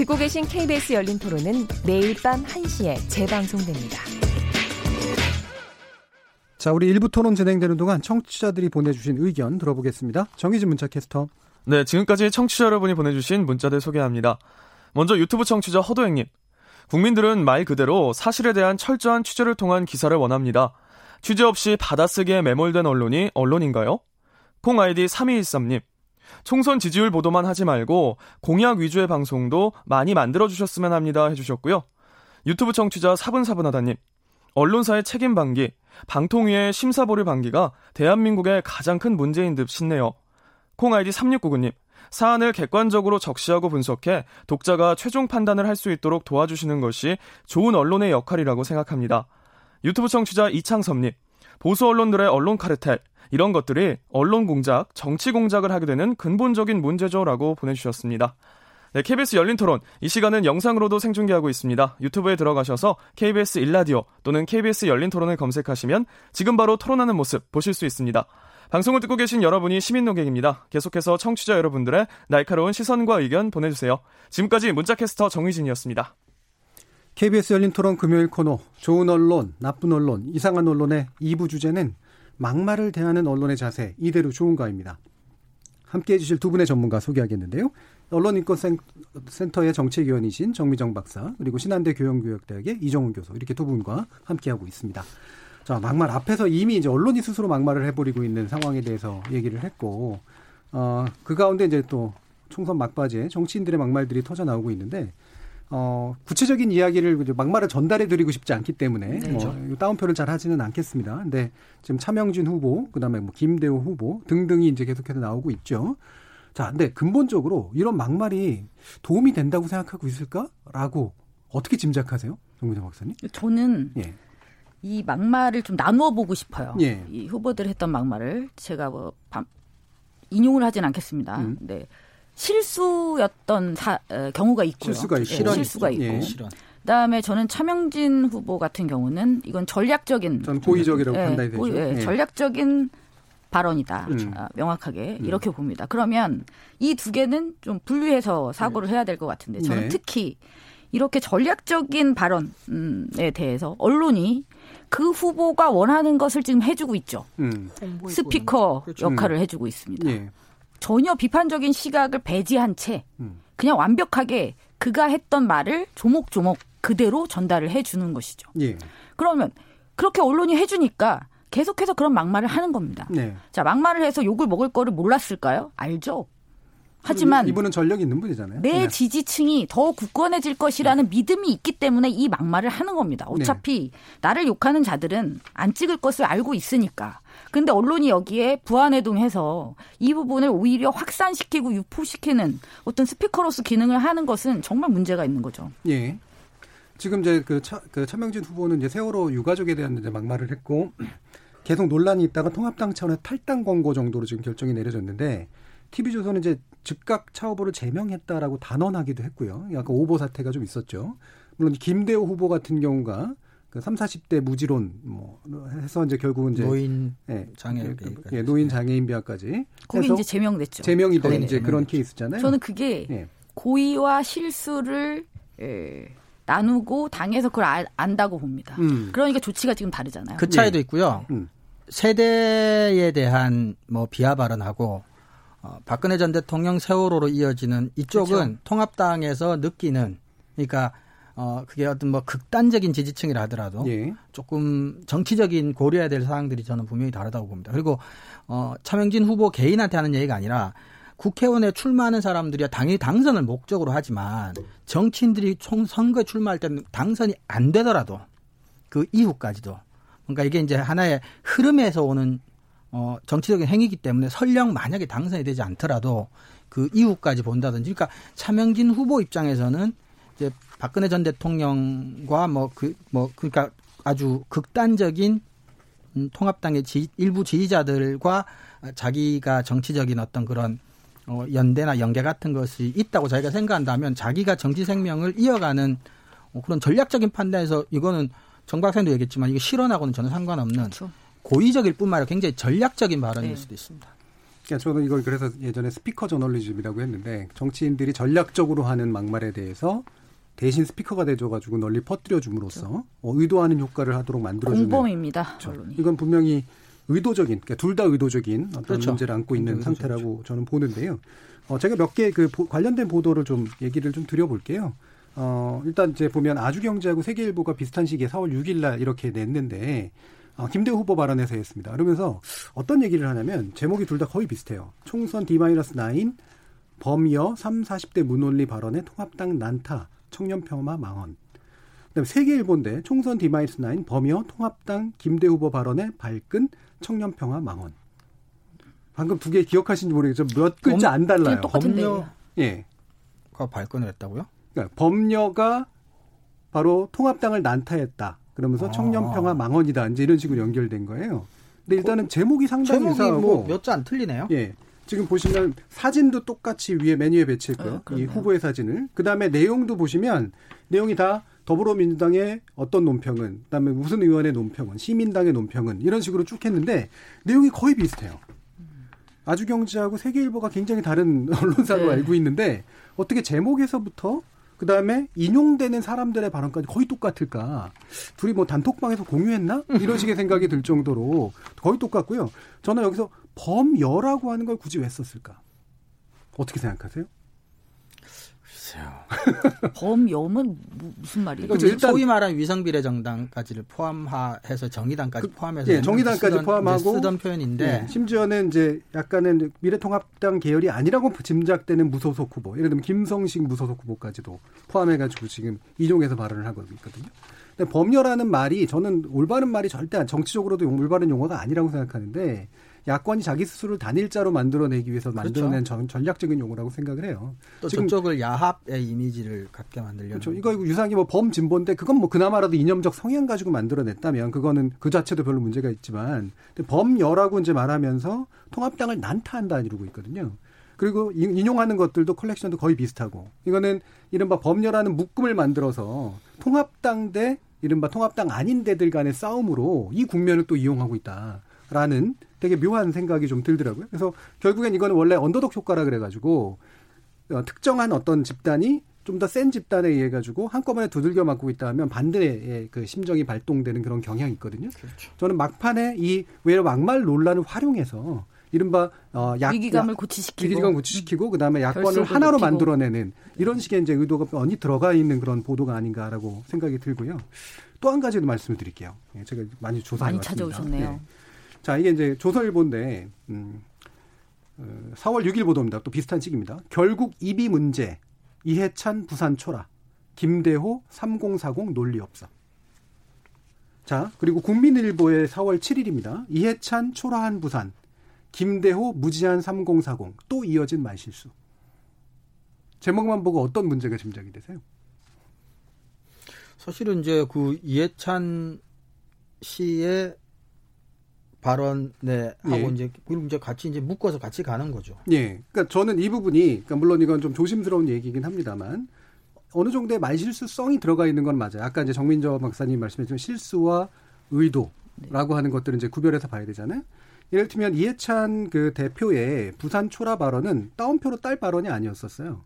Speaker 7: 듣고 계신 KBS 열린 토론은 매일 밤 1시에 재방송됩니다.
Speaker 2: 자, 우리 일부 토론 진행되는 동안 청취자들이 보내주신 의견 들어보겠습니다. 정희진 문자 캐스터.
Speaker 8: 네, 지금까지 청취자 여러분이 보내주신 문자들 소개합니다. 먼저 유튜브 청취자 허도행님. 국민들은 말 그대로 사실에 대한 철저한 취재를 통한 기사를 원합니다. 취재 없이 받아쓰기에 매몰된 언론이 언론인가요? 콩 아이디 3213님. 총선 지지율 보도만 하지 말고 공약 위주의 방송도 많이 만들어주셨으면 합니다 해주셨고요. 유튜브 청취자 사분사분하다님. 언론사의 책임 방기, 방통위의 심사보류 방기가 대한민국의 가장 큰 문제인 듯 싶네요. 콩 아이디 3699님. 사안을 객관적으로 적시하고 분석해 독자가 최종 판단을 할 수 있도록 도와주시는 것이 좋은 언론의 역할이라고 생각합니다. 유튜브 청취자 이창섭님. 보수 언론들의 언론 카르텔, 이런 것들이 언론 공작, 정치 공작을 하게 되는 근본적인 문제죠라고 보내주셨습니다. 네, KBS 열린 토론. 이 시간은 영상으로도 생중계하고 있습니다. 유튜브에 들어가셔서 KBS 일라디오 또는 KBS 열린 토론을 검색하시면 지금 바로 토론하는 모습 보실 수 있습니다. 방송을 듣고 계신 여러분이 시민 농객입니다. 계속해서 청취자 여러분들의 날카로운 시선과 의견 보내주세요. 지금까지 문자캐스터 정희진이었습니다.
Speaker 2: KBS 열린 토론 금요일 코너 좋은 언론, 나쁜 언론, 이상한 언론의 2부 주제는 막말을 대하는 언론의 자세 이대로 좋은가입니다. 함께 해 주실 두 분의 전문가 소개하겠는데요. 언론인권센터의 정책위원이신 정미정 박사 그리고 신한대 교영교육대학의 이정훈 교수 이렇게 두 분과 함께하고 있습니다. 자, 막말 앞에서 이미 이제 언론이 스스로 막말을 해버리고 있는 상황에 대해서 얘기를 했고, 어, 그 가운데 이제 또 총선 막바지에 정치인들의 막말들이 터져 나오고 있는데, 어, 구체적인 이야기를 막말을 전달해 드리고 싶지 않기 때문에 네. 뭐 그렇죠. 다운표를 잘 하지는 않겠습니다. 근데 지금 차명진 후보, 그다음에 뭐 김대호 후보 등등이 이제 계속해서 나오고 있죠. 자, 근데 근본적으로 이런 막말이 도움이 된다고 생각하고 있을까라고 어떻게 짐작하세요? 정민정 박사님?
Speaker 4: 저는 예. 이 막말을 좀 나누어 보고 싶어요. 예. 이 후보들 했던 막말을 제가 뭐 밤, 인용을 하진 않겠습니다. 음. 네. 실수였던 사, 어, 경우가 있고요.
Speaker 2: 실수가 있고. 예,
Speaker 4: 실수가 있고. 예. 그다음에 저는 차명진 후보 같은 경우는 이건 전략적인
Speaker 2: 전 고의적이라고 예, 판단이 되죠.
Speaker 4: 예, 예. 전략적인 발언이다. 음. 아, 명확하게 음. 이렇게 봅니다. 그러면 이 두 개는 좀 분류해서 사고를 네. 해야 될 것 같은데 저는 네. 특히 이렇게 전략적인 발언에 대해서 언론이 그 후보가 원하는 것을 지금 해주고 있죠. 음. 스피커 그렇죠. 역할을 음. 해주고 있습니다. 예. 전혀 비판적인 시각을 배제한 채 음. 그냥 완벽하게 그가 했던 말을 조목조목 그대로 전달을 해주는 것이죠. 예. 그러면 그렇게 언론이 해주니까 계속해서 그런 막말을 하는 겁니다. 네. 자, 막말을 해서 욕을 먹을 거를 몰랐을까요? 알죠. 하지만
Speaker 2: 이분은 전력 있는 분이잖아요.
Speaker 4: 내 네. 지지층이 더 굳건해질 것이라는 네. 믿음이 있기 때문에 이 막말을 하는 겁니다. 어차피 네. 나를 욕하는 자들은 안 찍을 것을 알고 있으니까. 근데 언론이 여기에 부안해동해서 이 부분을 오히려 확산시키고 유포시키는 어떤 스피커로서 기능을 하는 것은 정말 문제가 있는 거죠.
Speaker 2: 예. 지금 이제 그, 차, 그 차명진 후보는 이제 세월호 유가족에 대한 이제 막말을 했고 계속 논란이 있다가 통합당 차원의 탈당 권고 정도로 지금 결정이 내려졌는데 TV조선은 이제 즉각 차후보를 제명했다라고 단언하기도 했고요. 약간 오보 사태가 좀 있었죠. 물론 김대호 후보 같은 경우가 그 3, 40대 무지론 뭐 해서 이제 결국은 이제
Speaker 5: 노인 예, 장애 그,
Speaker 2: 그, 예, 노인 장애인 비하까지
Speaker 4: 거기 이제 제명됐죠.
Speaker 2: 제명이 된 이제 그런 케이스잖아요.
Speaker 4: 저는 그게 예. 고의와 실수를 예, 나누고 당에서 그걸 아, 안다고 봅니다. 음. 그러니까 조치가 지금 다르잖아요.
Speaker 5: 그 차이도 네. 있고요. 음. 세대에 대한 뭐 비하 발언하고 어, 박근혜 전 대통령 세월호로 이어지는 이쪽은 그렇죠. 통합당에서 느끼는 그러니까 어 그게 어떤 뭐 극단적인 지지층이라 하더라도 예. 조금 정치적인 고려해야 될 사항들이 저는 분명히 다르다고 봅니다. 그리고 어 차명진 후보 개인한테 하는 얘기가 아니라 국회의원에 출마하는 사람들이 당연히 당선을 목적으로 하지만 정치인들이 총 선거에 출마할 때는 당선이 안 되더라도 그 이후까지도 그러니까 이게 이제 하나의 흐름에서 오는 어 정치적인 행위이기 때문에 설령 만약에 당선이 되지 않더라도 그 이후까지 본다든지 그러니까 차명진 후보 입장에서는 이제 박근혜 전 대통령과 뭐 그뭐 뭐 그러니까 아주 극단적인 음, 통합당의 지, 일부 지지자들과 자기가 정치적인 어떤 그런 어, 연대나 연계 같은 것이 있다고 자기가 생각한다면 자기가 정치 생명을 이어가는 어, 그런 전략적인 판단에서 이거는 정 박사님도 얘기했지만 이게 실언하고는 전혀 상관없는 그렇죠. 고의적일 뿐만 아니라 굉장히 전략적인 발언일 네. 수도 있습니다.
Speaker 2: 그러니까 저는 이걸 그래서 예전에 스피커 저널리즘이라고 했는데 정치인들이 전략적으로 하는 막말에 대해서 대신 스피커가 돼줘가지고 널리 퍼뜨려줌으로써 그렇죠. 어, 의도하는 효과를 하도록 만들어주는
Speaker 4: 공범입니다.
Speaker 2: 그렇죠. 이건 분명히 의도적인, 그러니까 둘 다 의도적인 어떤 그렇죠. 문제를 안고 있는. 상태라고 저는 보는데요. 어, 제가 몇 개 그 관련된 보도를 좀 얘기를 좀 드려볼게요. 어, 일단 이제 보면 아주경제하고 세계일보가 비슷한 시기에 4월 6일 날 이렇게 냈는데 어, 김대호 후보 발언에서 했습니다. 그러면서 어떤 얘기를 하냐면 제목이 둘 다 거의 비슷해요. 총선 D-9 범여 3, 40대 문원리 발언에 통합당 난타, 청년평화 망언. 그다음에 세계일보인데 총선 D-9 범여 통합당 김대 후보 발언에 발끈 청년평화 망언. 방금 두 개 기억하신지 모르겠죠. 몇 글자 안 달라요.
Speaker 4: 범여
Speaker 2: 예.
Speaker 5: 가 발끈을 했다고요?
Speaker 2: 그러니까 범여가 바로 통합당을 난타했다. 그러면서 아. 청년평화 망언이다. 이제 이런 식으로 연결된 거예요. 근데 일단은 제목이 상당히 제목이 이상하고
Speaker 5: 뭐 몇자 안 틀리네요.
Speaker 2: 예. 지금 보시면 사진도 똑같이 위에 메뉴에 배치했고요. 아, 이 후보의 사진을. 그다음에 내용도 보시면 내용이 다 더불어민주당의 어떤 논평은, 그다음에 무슨 의원의 논평은, 시민당의 논평은 이런 식으로 쭉 했는데 내용이 거의 비슷해요. 아주경제하고 세계일보가 굉장히 다른 언론사로 네. 알고 있는데 어떻게 제목에서부터 그 다음에 인용되는 사람들의 발언까지 거의 똑같을까? 둘이 뭐 단톡방에서 공유했나? 이런 식의 생각이 들 정도로 거의 똑같고요. 저는 여기서 범여라고 하는 걸 굳이 왜 썼을까? 어떻게 생각하세요?
Speaker 5: 글쎄요.
Speaker 4: 범염은 무슨 말이에요?
Speaker 5: 그러니까 일단 소위 말하는 위성비례 정당까지를 포함해서 정의당까지 그, 포함해서
Speaker 2: 예, 정의당까지 쓰던, 포함하고
Speaker 5: 쓰던 표현인데 예,
Speaker 2: 심지어는 이제 약간은 미래통합당 계열이 아니라고 짐작되는 무소속 후보, 예를 들면 김성식 무소속 후보까지도 포함해가지고 지금 인용해서 발언을 하고 있거든요. 근데 범여라는 말이 저는 올바른 말이 절대 정치적으로도 올바른 용어가 아니라고 생각하는데 야권이 자기 스스로를 단일자로 만들어내기 위해서 그렇죠. 만들어낸 그렇죠. 전략적인 용어라고 생각을 해요.
Speaker 5: 또 지금 저쪽을 야합의 이미지를 갖게 만들려는.
Speaker 2: 그렇죠. 이거 유상이 뭐 범진보인데 그건 뭐 그나마라도 이념적 성향 가지고 만들어냈다면 그거는 그 자체도 별로 문제가 있지만 범여라고 이제 말하면서 통합당을 난타한다 이러고 있거든요. 그리고 인용하는 것들도 컬렉션도 거의 비슷하고 이거는 이른바 범여라는 묶음을 만들어서 통합당 대 이른바 통합당 아닌 데들 간의 싸움으로 이 국면을 또 이용하고 있다 라는 되게 묘한 생각이 좀 들더라고요. 그래서 결국엔 이거는 원래 언더독 효과라 그래가지고 어, 특정한 어떤 집단이 좀 더 센 집단에 의해 가지고 한꺼번에 두들겨 맞고 있다 하면 반대의 그 심정이 발동되는 그런 경향이 있거든요. 그렇죠. 저는 막판에 이 외로 막말 논란을 활용해서 이른바
Speaker 4: 어, 약, 위기감을 고치시키고
Speaker 2: 위기감 고치시키고 그다음에 야권을 하나로 느끼고. 만들어내는 이런 식의 이제 의도가 뻔히 들어가 있는 그런 보도가 아닌가라고 생각이 들고요. 또 한 가지도 말씀을 드릴게요. 예, 제가 많이 조사해
Speaker 4: 많이 찾아오셨네요. 네.
Speaker 2: 자, 이게 이제 조선일보인데, 음, 4월 어, 6일 보도입니다. 또 비슷한 시기입니다. 결국 입이 문제, 이해찬 부산 초라, 김대호 3040 논리 없어. 자, 그리고 국민일보의 4월 7일입니다. 이해찬 초라한 부산, 김대호 무지한 3040, 또 이어진 말실수. 제목만 보고 어떤 문제가 짐작이 되세요?
Speaker 5: 사실은 이제 그 이해찬 씨의 발언 네 하고 예. 이제 그리고 이제 같이 이제 묶어서 같이 가는 거죠.
Speaker 2: 예. 그러니까 저는 이 부분이 그러니까 물론 이건 좀 조심스러운 얘기긴 합니다만 어느 정도의 말실수성이 들어가 있는 건 맞아요. 아까 이제 정민저 박사님 말씀하신 실수와 의도라고 네. 하는 것들은 이제 구별해서 봐야 되잖아요. 예를 들면 이해찬 그 대표의 부산 초라 발언은 따옴표로 딸 발언이 아니었었어요.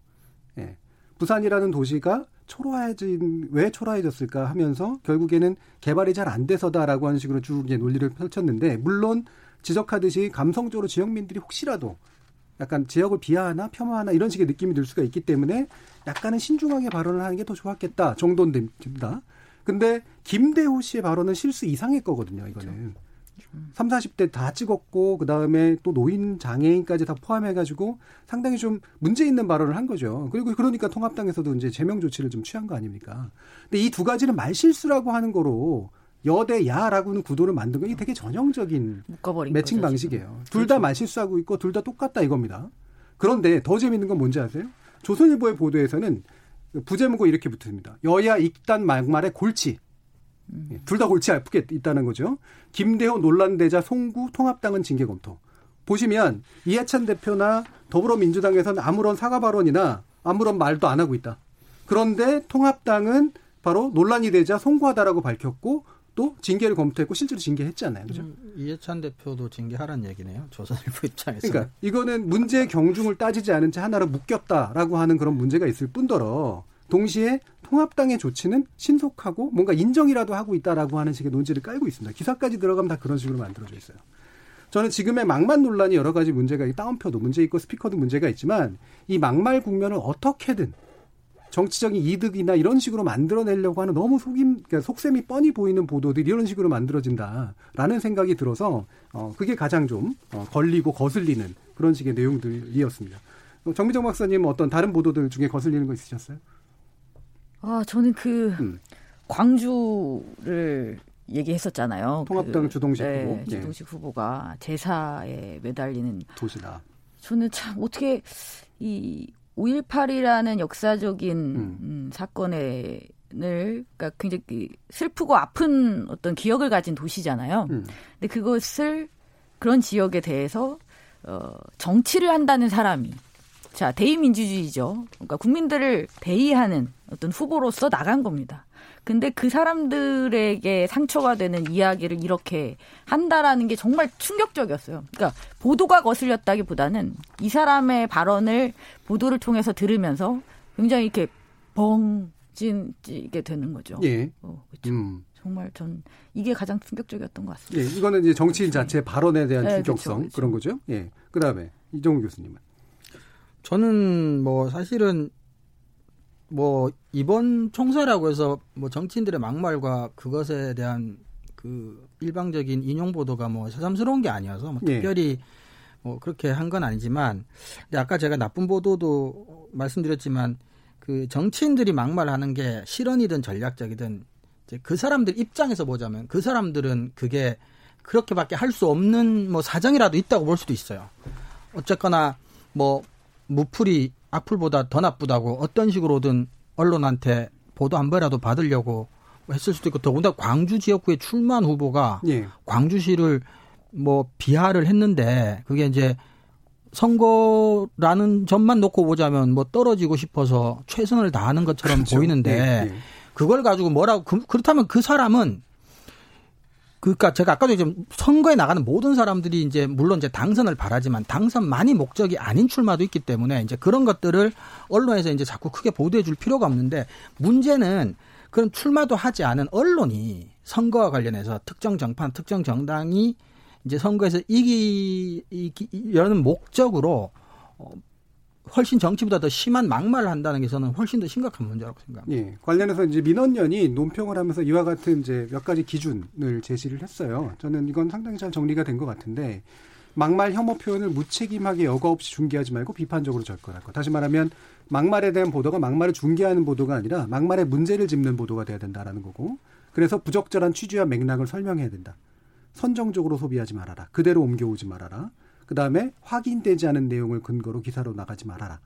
Speaker 2: 예. 부산이라는 도시가 초라해진 왜 초라해졌을까 하면서 결국에는 개발이 잘 안 돼서다라고 하는 식으로 쭉 이제 논리를 펼쳤는데 물론 지적하듯이 감성적으로 지역민들이 혹시라도 약간 지역을 비하하나 폄하하나 이런 식의 느낌이 들 수가 있기 때문에 약간은 신중하게 발언을 하는 게 더 좋았겠다 정도입니다. 근데 김대호 씨의 발언은 실수 이상의 거거든요. 이거는. 그렇죠. 3, 40대 다 찍었고 그다음에 또 노인 장애인까지 다 포함해 가지고 상당히 좀 문제 있는 발언을 한 거죠. 그리고 그러니까 통합당에서도 이제 제명 조치를 좀 취한 거 아닙니까? 근데 이 두 가지는 말실수라고 하는 거로 여대 야라고는 구도를 만든 건 이게 되게 전형적인 매칭 거죠, 방식이에요. 둘다 그렇죠. 말실수하고 있고 둘 다 똑같다 이겁니다. 그런데 더 재밌는 건 뭔지 아세요? 조선일보의 보도에서는 부제목을 이렇게 붙습니다. 여야 익단 막말의 골치. 예, 둘다 골치 아프게 있다는 거죠. 김대호 논란 대자 송구 통합당은 징계 검토. 보시면 이해찬 대표나 더불어민주당에서는 아무런 사과 발언이나 아무런 말도 안 하고 있다. 그런데 통합당은 바로 논란이 되자 송구하다라고 밝혔고 또 징계를 검토했고 실제로 징계했잖아요. 그죠? 음,
Speaker 5: 이해찬 대표도 징계하라는 얘기네요. 조선일보 입장에서.
Speaker 2: 그러니까 이거는 문제 경중을 따지지 않은 채 하나로 묶였다라고 하는 그런 문제가 있을 뿐더러 동시에 통합당의 조치는 신속하고 뭔가 인정이라도 하고 있다라고 하는 식의 논지를 깔고 있습니다. 기사까지 들어가면 다 그런 식으로 만들어져 있어요. 저는 지금의 막말 논란이 여러 가지 문제가 다운표도 문제 있고 스피커도 문제가 있지만 이 막말 국면을 어떻게든 정치적인 이득이나 이런 식으로 만들어내려고 하는 너무 속임, 그러니까 속셈이 뻔히 보이는 보도들이 이런 식으로 만들어진다라는 생각이 들어서 어, 그게 가장 좀 어, 걸리고 거슬리는 그런 식의 내용들이었습니다. 정미정 박사님 어떤 다른 보도들 중에 거슬리는 거 있으셨어요?
Speaker 4: 아, 저는 그 음. 광주를 얘기했었잖아요.
Speaker 2: 통합당
Speaker 4: 그,
Speaker 2: 주동식
Speaker 4: 네,
Speaker 2: 후보.
Speaker 4: 주동식 네. 후보가 제사에 매달리는
Speaker 2: 도시다.
Speaker 4: 저는 참 어떻게 이 5.18이라는 역사적인 음. 음, 사건을 그러니까 굉장히 슬프고 아픈 어떤 기억을 가진 도시잖아요. 음. 근데 그것을 그런 지역에 대해서 어, 정치를 한다는 사람이 자, 대의민주주의죠. 그러니까 국민들을 대의하는 어떤 후보로서 나간 겁니다. 근데 그 사람들에게 상처가 되는 이야기를 이렇게 한다라는 게 정말 충격적이었어요. 그러니까 보도가 거슬렸다기보다는 이 사람의 발언을 보도를 통해서 들으면서 굉장히 이렇게 벙진게 되는 거죠.
Speaker 2: 예.
Speaker 4: 어, 그렇죠. 음. 정말 전 이게 가장 충격적이었던 것 같습니다.
Speaker 2: 예, 이거는 이제 정치인 자체 발언에 대한 네, 충격성 그렇죠, 그렇죠. 그런 거죠. 예. 그다음에 이종우 교수님은
Speaker 5: 저는 뭐 사실은 뭐 이번 총선이라고 해서 뭐 정치인들의 막말과 그것에 대한 그 일방적인 인용 보도가 뭐 새삼스러운 게 아니어서 뭐 예. 특별히 뭐 그렇게 한 건 아니지만 근데 아까 제가 나쁜 보도도 말씀드렸지만 그 정치인들이 막말하는 게 실언이든 전략적이든 이제 그 사람들 입장에서 보자면 그 사람들은 그게 그렇게밖에 할 수 없는 뭐 사정이라도 있다고 볼 수도 있어요. 어쨌거나 뭐 무풀이 악플보다 더 나쁘다고 어떤 식으로든 언론한테 보도 한 번이라도 받으려고 했을 수도 있고 더군다나 광주 지역구에 출마한 후보가 예. 광주시를 뭐 비하를 했는데 그게 이제 선거라는 점만 놓고 보자면 뭐 떨어지고 싶어서 최선을 다하는 것처럼 그렇죠. 보이는데 예, 예. 그걸 가지고 뭐라고 그, 그렇다면 그 사람은 그러니까 제가 아까도 이제 선거에 나가는 모든 사람들이 이제 물론 이제 당선을 바라지만 당선만이 목적이 아닌 출마도 있기 때문에 이제 그런 것들을 언론에서 이제 자꾸 크게 보도해 줄 필요가 없는데 문제는 그런 출마도 하지 않은 언론이 선거와 관련해서 특정 정판, 특정 정당이 이제 선거에서 이기, 이기려는 목적으로 어, 훨씬 정치보다 더 심한 막말을 한다는 게 저는 훨씬 더 심각한 문제라고 생각합니다.
Speaker 2: 예. 관련해서 이제 민원연이 논평을 하면서 이와 같은 이제 몇 가지 기준을 제시를 했어요. 저는 이건 상당히 잘 정리가 된 것 같은데 막말 혐오 표현을 무책임하게 여과 없이 중계하지 말고 비판적으로 접근할 것. 다시 말하면 막말에 대한 보도가 막말을 중계하는 보도가 아니라 막말의 문제를 짚는 보도가 돼야 된다라는 거고. 그래서 부적절한 취지와 맥락을 설명해야 된다. 선정적으로 소비하지 말아라. 그대로 옮겨오지 말아라. 그 다음에 확인되지 않은 내용을 근거로 기사로 나가지 말아라.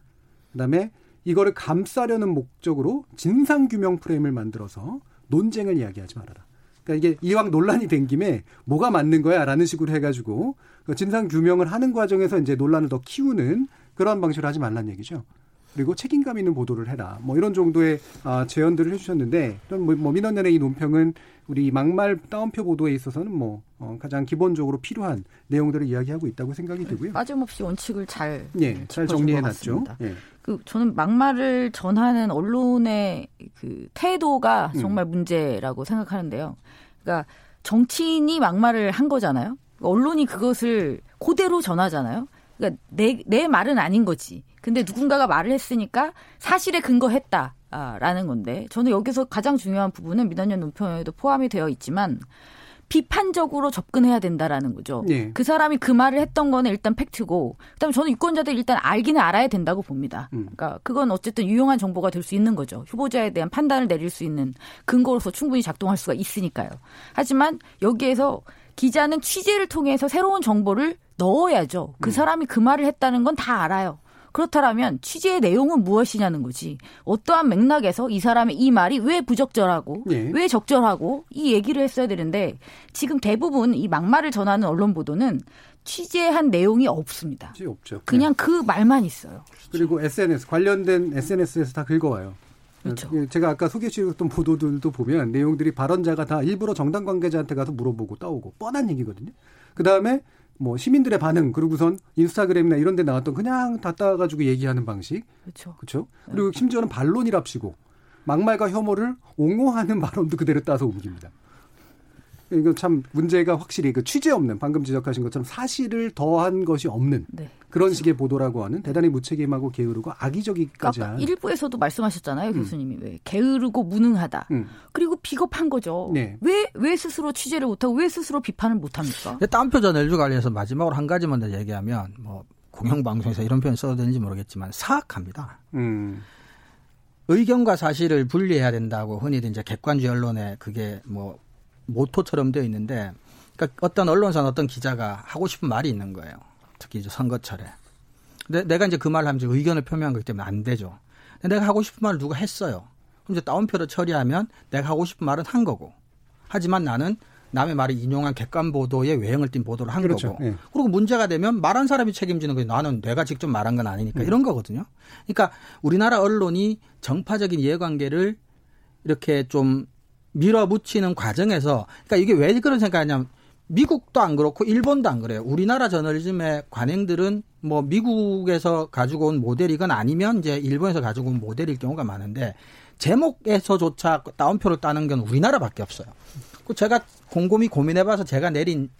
Speaker 2: 그 다음에 이거를 감싸려는 목적으로 진상 규명 프레임을 만들어서 논쟁을 이야기하지 말아라. 그러니까 이게 이왕 논란이 된 김에 뭐가 맞는 거야? 라는 식으로 해가지고 그 진상 규명을 하는 과정에서 이제 논란을 더 키우는 그런 방식으로 하지 말란 얘기죠. 그리고 책임감 있는 보도를 해라. 뭐 이런 정도의 아, 제언들을 해주셨는데, 뭐, 뭐 민원연의 이 논평은 우리 막말 따옴표 보도에 있어서는 뭐 어, 가장 기본적으로 필요한 내용들을 이야기하고 있다고 생각이 들고요.
Speaker 4: 빠짐없이 원칙을 잘,
Speaker 2: 예, 잘 정리해놨죠. 예.
Speaker 4: 그 저는 막말을 전하는 언론의 그 태도가 음. 정말 음. 문제라고 생각하는데요. 그러니까 정치인이 막말을 한 거잖아요. 언론이 그것을 그대로 전하잖아요. 그러니까 내, 내 말은 아닌 거지. 근데 누군가가 말을 했으니까 사실에 근거했다. 라는 건데 저는 여기서 가장 중요한 부분은 민원연 논평에도 포함이 되어 있지만 비판적으로 접근해야 된다라는 거죠. 네. 그 사람이 그 말을 했던 거는 일단 팩트고, 그다음에 저는 유권자들 일단 알기는 알아야 된다고 봅니다. 음. 그러니까 그건 어쨌든 유용한 정보가 될 수 있는 거죠. 후보자에 대한 판단을 내릴 수 있는 근거로서 충분히 작동할 수가 있으니까요. 하지만 여기에서 기자는 취재를 통해서 새로운 정보를 넣어야죠. 그 음. 사람이 그 말을 했다는 건 다 알아요. 그렇다면 취재의 내용은 무엇이냐는 거지. 어떠한 맥락에서 이 사람의 이 말이 왜 부적절하고 네. 왜 적절하고 이 얘기를 했어야 되는데 지금 대부분 이 막말을 전하는 언론 보도는 취재한 내용이 없습니다.
Speaker 2: 없죠.
Speaker 4: 그냥 네. 그 말만 있어요.
Speaker 2: 그리고 SNS 관련된 SNS에서 다 긁어와요. 그렇죠. 예, 제가 아까 소개해주셨던 보도들도 보면 내용들이 발언자가 다 일부러 정당 관계자한테 가서 물어보고 따오고 뻔한 얘기거든요. 그 다음에 뭐 시민들의 반응 그리고선 인스타그램이나 이런 데 나왔던 그냥 다 따가지고 얘기하는 방식.
Speaker 4: 그렇죠.
Speaker 2: 그렇죠. 그리고 심지어는 반론이랍시고 막말과 혐오를 옹호하는 발언도 그대로 따서 옮깁니다. 이건 참 문제가 확실히 그 취재 없는 방금 지적하신 것처럼 사실을 더한 것이 없는 네. 그런 식의 보도라고 하는 대단히 무책임하고 게으르고 악의적이까지 한
Speaker 4: 일부에서도 말씀하셨잖아요 음. 교수님이 음. 왜 게으르고 무능하다 음. 그리고 비겁한 거죠 왜왜 네. 왜 스스로 취재를 못하고 왜 스스로 비판을 못합니까
Speaker 5: 땀표전 LG 관련해서 마지막으로 한 가지만 더 얘기하면 뭐 공영방송에서 이런 표현 써도 되는지 모르겠지만 사악합니다 음. 의견과 사실을 분리해야 된다고 흔히들 이제 객관주의 언론에 그게 뭐 모토처럼 되어 있는데 그러니까 어떤 언론사나 어떤 기자가 하고 싶은 말이 있는 거예요. 특히 이제 선거철에. 근데 내가 이제 그 말을 하면 의견을 표명한 거기 때문에 안 되죠. 내가 하고 싶은 말을 누가 했어요. 그럼 이제 다운표로 처리하면 내가 하고 싶은 말은 한 거고. 하지만 나는 남의 말을 인용한 객관 보도에 외형을 띈 보도를 한 그렇죠. 거고. 네. 그리고 문제가 되면 말한 사람이 책임지는 거예요. 나는 내가 직접 말한 건 아니니까. 음. 이런 거거든요. 그러니까 우리나라 언론이 정파적인 이해관계를 이렇게 좀 밀어붙이는 과정에서 그러니까 이게 왜 그런 생각하냐면 미국도 안 그렇고 일본도 안 그래요. 우리나라 저널리즘의 관행들은 뭐 미국에서 가지고 온 모델이건 아니면 이제 일본에서 가지고 온 모델일 경우가 많은데 제목에서조차 다운표를 따는 건 우리나라밖에 없어요. 그 제가 곰곰이 고민해봐서 제가 내린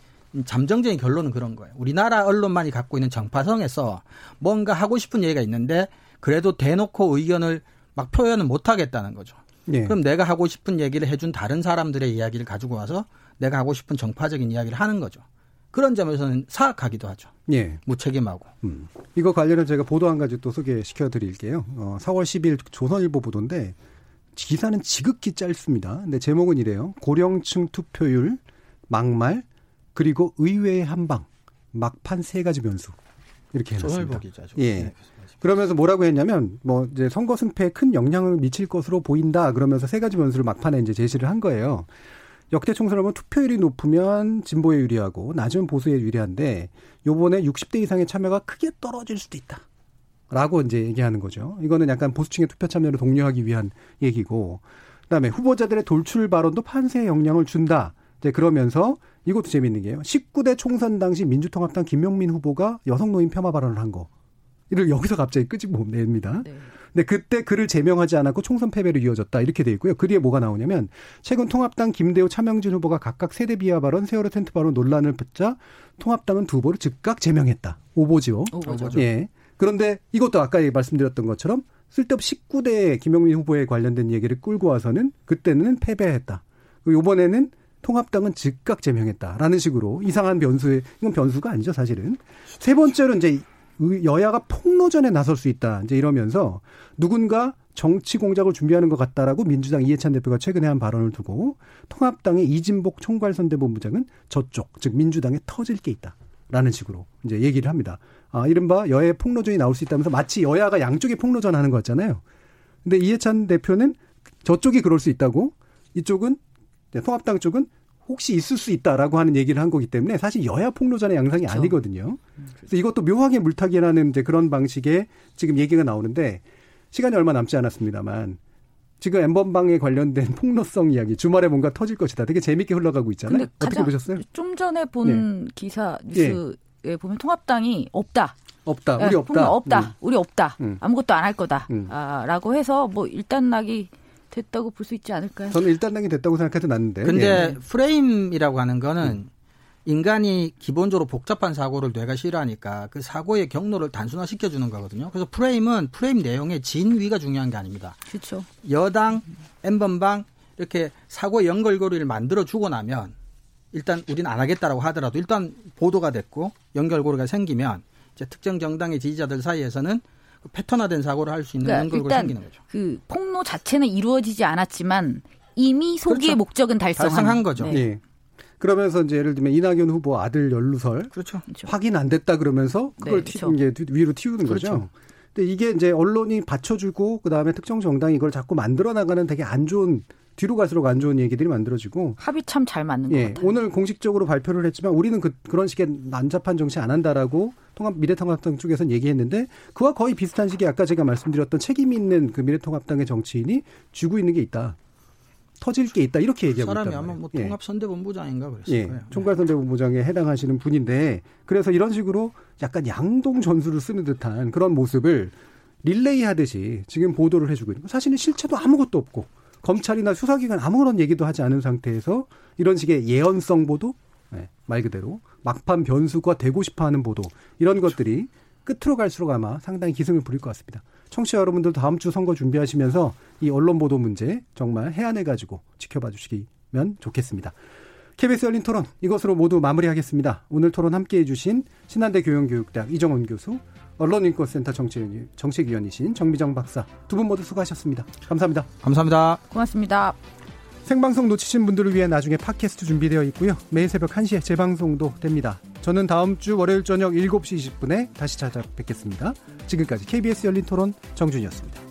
Speaker 5: 잠정적인 결론은 그런 거예요. 우리나라 언론만이 갖고 있는 정파성에서 뭔가 하고 싶은 얘기가 있는데 그래도 대놓고 의견을 막 표현을 못 하겠다는 거죠. 예. 그럼 내가 하고 싶은 얘기를 해준 다른 사람들의 이야기를 가지고 와서 내가 하고 싶은 정파적인 이야기를 하는 거죠. 그런 점에서는 사악하기도 하죠. 예. 무책임하고. 음.
Speaker 2: 이거 관련해서 제가 보도 한 가지 또 소개시켜 드릴게요. 어, 4월 10일 조선일보 보도인데 기사는 지극히 짧습니다. 근데 제목은 이래요. 고령층 투표율, 막말, 그리고 의외의 한방, 막판 세 가지 변수. 이렇게 해놨습니다. 예. 네, 그러면서 뭐라고 했냐면 뭐 이제 선거 승패에 큰 영향을 미칠 것으로 보인다. 그러면서 세 가지 변수를 막판에 이제 제시를 한 거예요. 역대 총선을 보면 투표율이 높으면 진보에 유리하고 낮으면 보수에 유리한데 요번에 60대 이상의 참여가 크게 떨어질 수도 있다. 라고 이제 얘기하는 거죠. 이거는 약간 보수층의 투표 참여를 독려하기 위한 얘기고 그다음에 후보자들의 돌출 발언도 판세에 영향을 준다. 이제 그러면서 이것도 재밌는 게요. 19대 총선 당시 민주통합당 김용민 후보가 여성 노인 폄하 발언을 한 거. 이를 여기서 갑자기 끄집어 냅니다. 네. 근데 그때 그를 제명하지 않았고 총선 패배로 이어졌다 이렇게 돼 있고요. 그 뒤에 뭐가 나오냐면 최근 통합당 김대호 차명진 후보가 각각 세대 비하 발언, 세월호 텐트 발언 논란을 붙자 통합당은 두 후보를 즉각 제명했다. 오보지요. 오보죠. 예. 그런데 이것도 아까 말씀드렸던 것처럼 쓸데없이 19대 김영민 후보에 관련된 얘기를 끌고 와서는 그때는 패배했다. 요번에는 통합당은 즉각 제명했다라는 식으로 이상한 변수에 이건 변수가 아니죠 사실은 세 번째로 이제 여야가 폭로전에 나설 수 있다 이제 이러면서 누군가 정치 공작을 준비하는 것 같다라고 민주당 이해찬 대표가 최근에 한 발언을 두고 통합당의 이진복 총괄선대본부장은 저쪽 즉 민주당에 터질 게 있다라는 식으로 이제 얘기를 합니다. 아 이른바 여야 폭로전이 나올 수 있다면서 마치 여야가 양쪽에 폭로전 하는 거 같잖아요. 근데 이해찬 대표는 저쪽이 그럴 수 있다고 이쪽은 네, 통합당 쪽은 혹시 있을 수 있다라고 하는 얘기를 한 거기 때문에 사실 여야 폭로전의 양상이 그렇죠. 아니거든요. 그래서 이것도 묘하게 물타기라는 이제 그런 방식의 지금 얘기가 나오는데 시간이 얼마 남지 않았습니다만 지금 엠번방에 관련된 폭로성 이야기 주말에 뭔가 터질 것이다. 되게 재밌게 흘러가고 있잖아요. 어떻게 보셨어요?
Speaker 4: 좀 전에 본 네. 기사 뉴스에 네. 보면 통합당이 없다.
Speaker 2: 없다. 우리 네, 없다.
Speaker 4: 없다. 음. 우리 없다. 음. 아무것도 안 할 거다. 음. 아, 라고 해서 뭐 일단 낙이 됐다고 볼 수 있지 않을까요?
Speaker 2: 저는 일단락이 됐다고 생각해도 났는데.
Speaker 5: 근데 예. 프레임이라고 하는 거는 음. 인간이 기본적으로 복잡한 사고를 뇌가 싫어하니까 그 사고의 경로를 단순화시켜 주는 거거든요. 그래서 프레임은 프레임 내용의 진위가 중요한 게 아닙니다.
Speaker 4: 그렇죠.
Speaker 5: 여당, 엠번방 이렇게 사고 연결고리를 만들어 주고 나면 일단 우리는 안 하겠다라고 하더라도 일단 보도가 됐고 연결고리가 생기면 이제 특정 정당의 지지자들 사이에서는 그 패턴화된 사고를 할 수 있는 그러니까 연결고리 생기는 거죠.
Speaker 4: 그 폭로 자체는 이루어지지 않았지만 이미 소기의 그렇죠. 목적은 달성한,
Speaker 5: 달성한 거죠.
Speaker 2: 네. 예. 그러면서 이제 예를 들면 이낙연 후보 아들 연루설
Speaker 5: 그렇죠.
Speaker 2: 확인 안 됐다 그러면서 그걸 네, 그렇죠. 티, 위로 튀우는 그렇죠. 거죠. 근데 이게 이제 언론이 받쳐주고 그 다음에 특정 정당이 이걸 자꾸 만들어 나가는 되게 안 좋은 뒤로 갈수록 안 좋은 얘기들이 만들어지고
Speaker 4: 합이 참 잘 맞는 예, 것 같아요.
Speaker 2: 오늘 공식적으로 발표를 했지만 우리는 그, 그런 식의 난잡한 정치 안 한다라고 통합 미래통합당 쪽에서는 얘기했는데 그와 거의 비슷한 시기에 아까 제가 말씀드렸던 책임 있는 그 미래통합당의 정치인이 쥐고 있는 게 있다. 터질 게 있다 이렇게 얘기하고
Speaker 5: 있다. 사람이 아마 뭐 예. 통합 선대본부장인가 그랬을 예. 거예요.
Speaker 2: 총괄 선대본부장에 해당하시는 분인데 그래서 이런 식으로 약간 양동 전술을 쓰는 듯한 그런 모습을 릴레이 하듯이 지금 보도를 해주고 있는 거. 사실은 실체도 아무것도 없고 검찰이나 수사기관 아무런 얘기도 하지 않은 상태에서 이런 식의 예언성 보도 네, 말 그대로 막판 변수가 되고 싶어하는 보도 이런 것들이 끝으로 갈수록 아마 상당히 기승을 부릴 것 같습니다. 청취자 여러분들 다음 주 선거 준비하시면서 이 언론 보도 문제 정말 해안해 가지고 지켜봐 주시면 좋겠습니다. KBS 열린 토론 이것으로 모두 마무리하겠습니다. 오늘 토론 함께해 주신 신한대 교영교육대학 이정원 교수, 언론인권센터 정책위원, 정책위원이신 정미정 박사 두 분 모두 수고하셨습니다. 감사합니다.
Speaker 5: 감사합니다.
Speaker 4: 고맙습니다.
Speaker 2: 생방송 놓치신 분들을 위해 나중에 팟캐스트 준비되어 있고요. 매일 새벽 1시에 재방송도 됩니다. 저는 다음 주 월요일 저녁 7시 20분에 다시 찾아뵙겠습니다. 지금까지 KBS 열린 토론 정준이었습니다.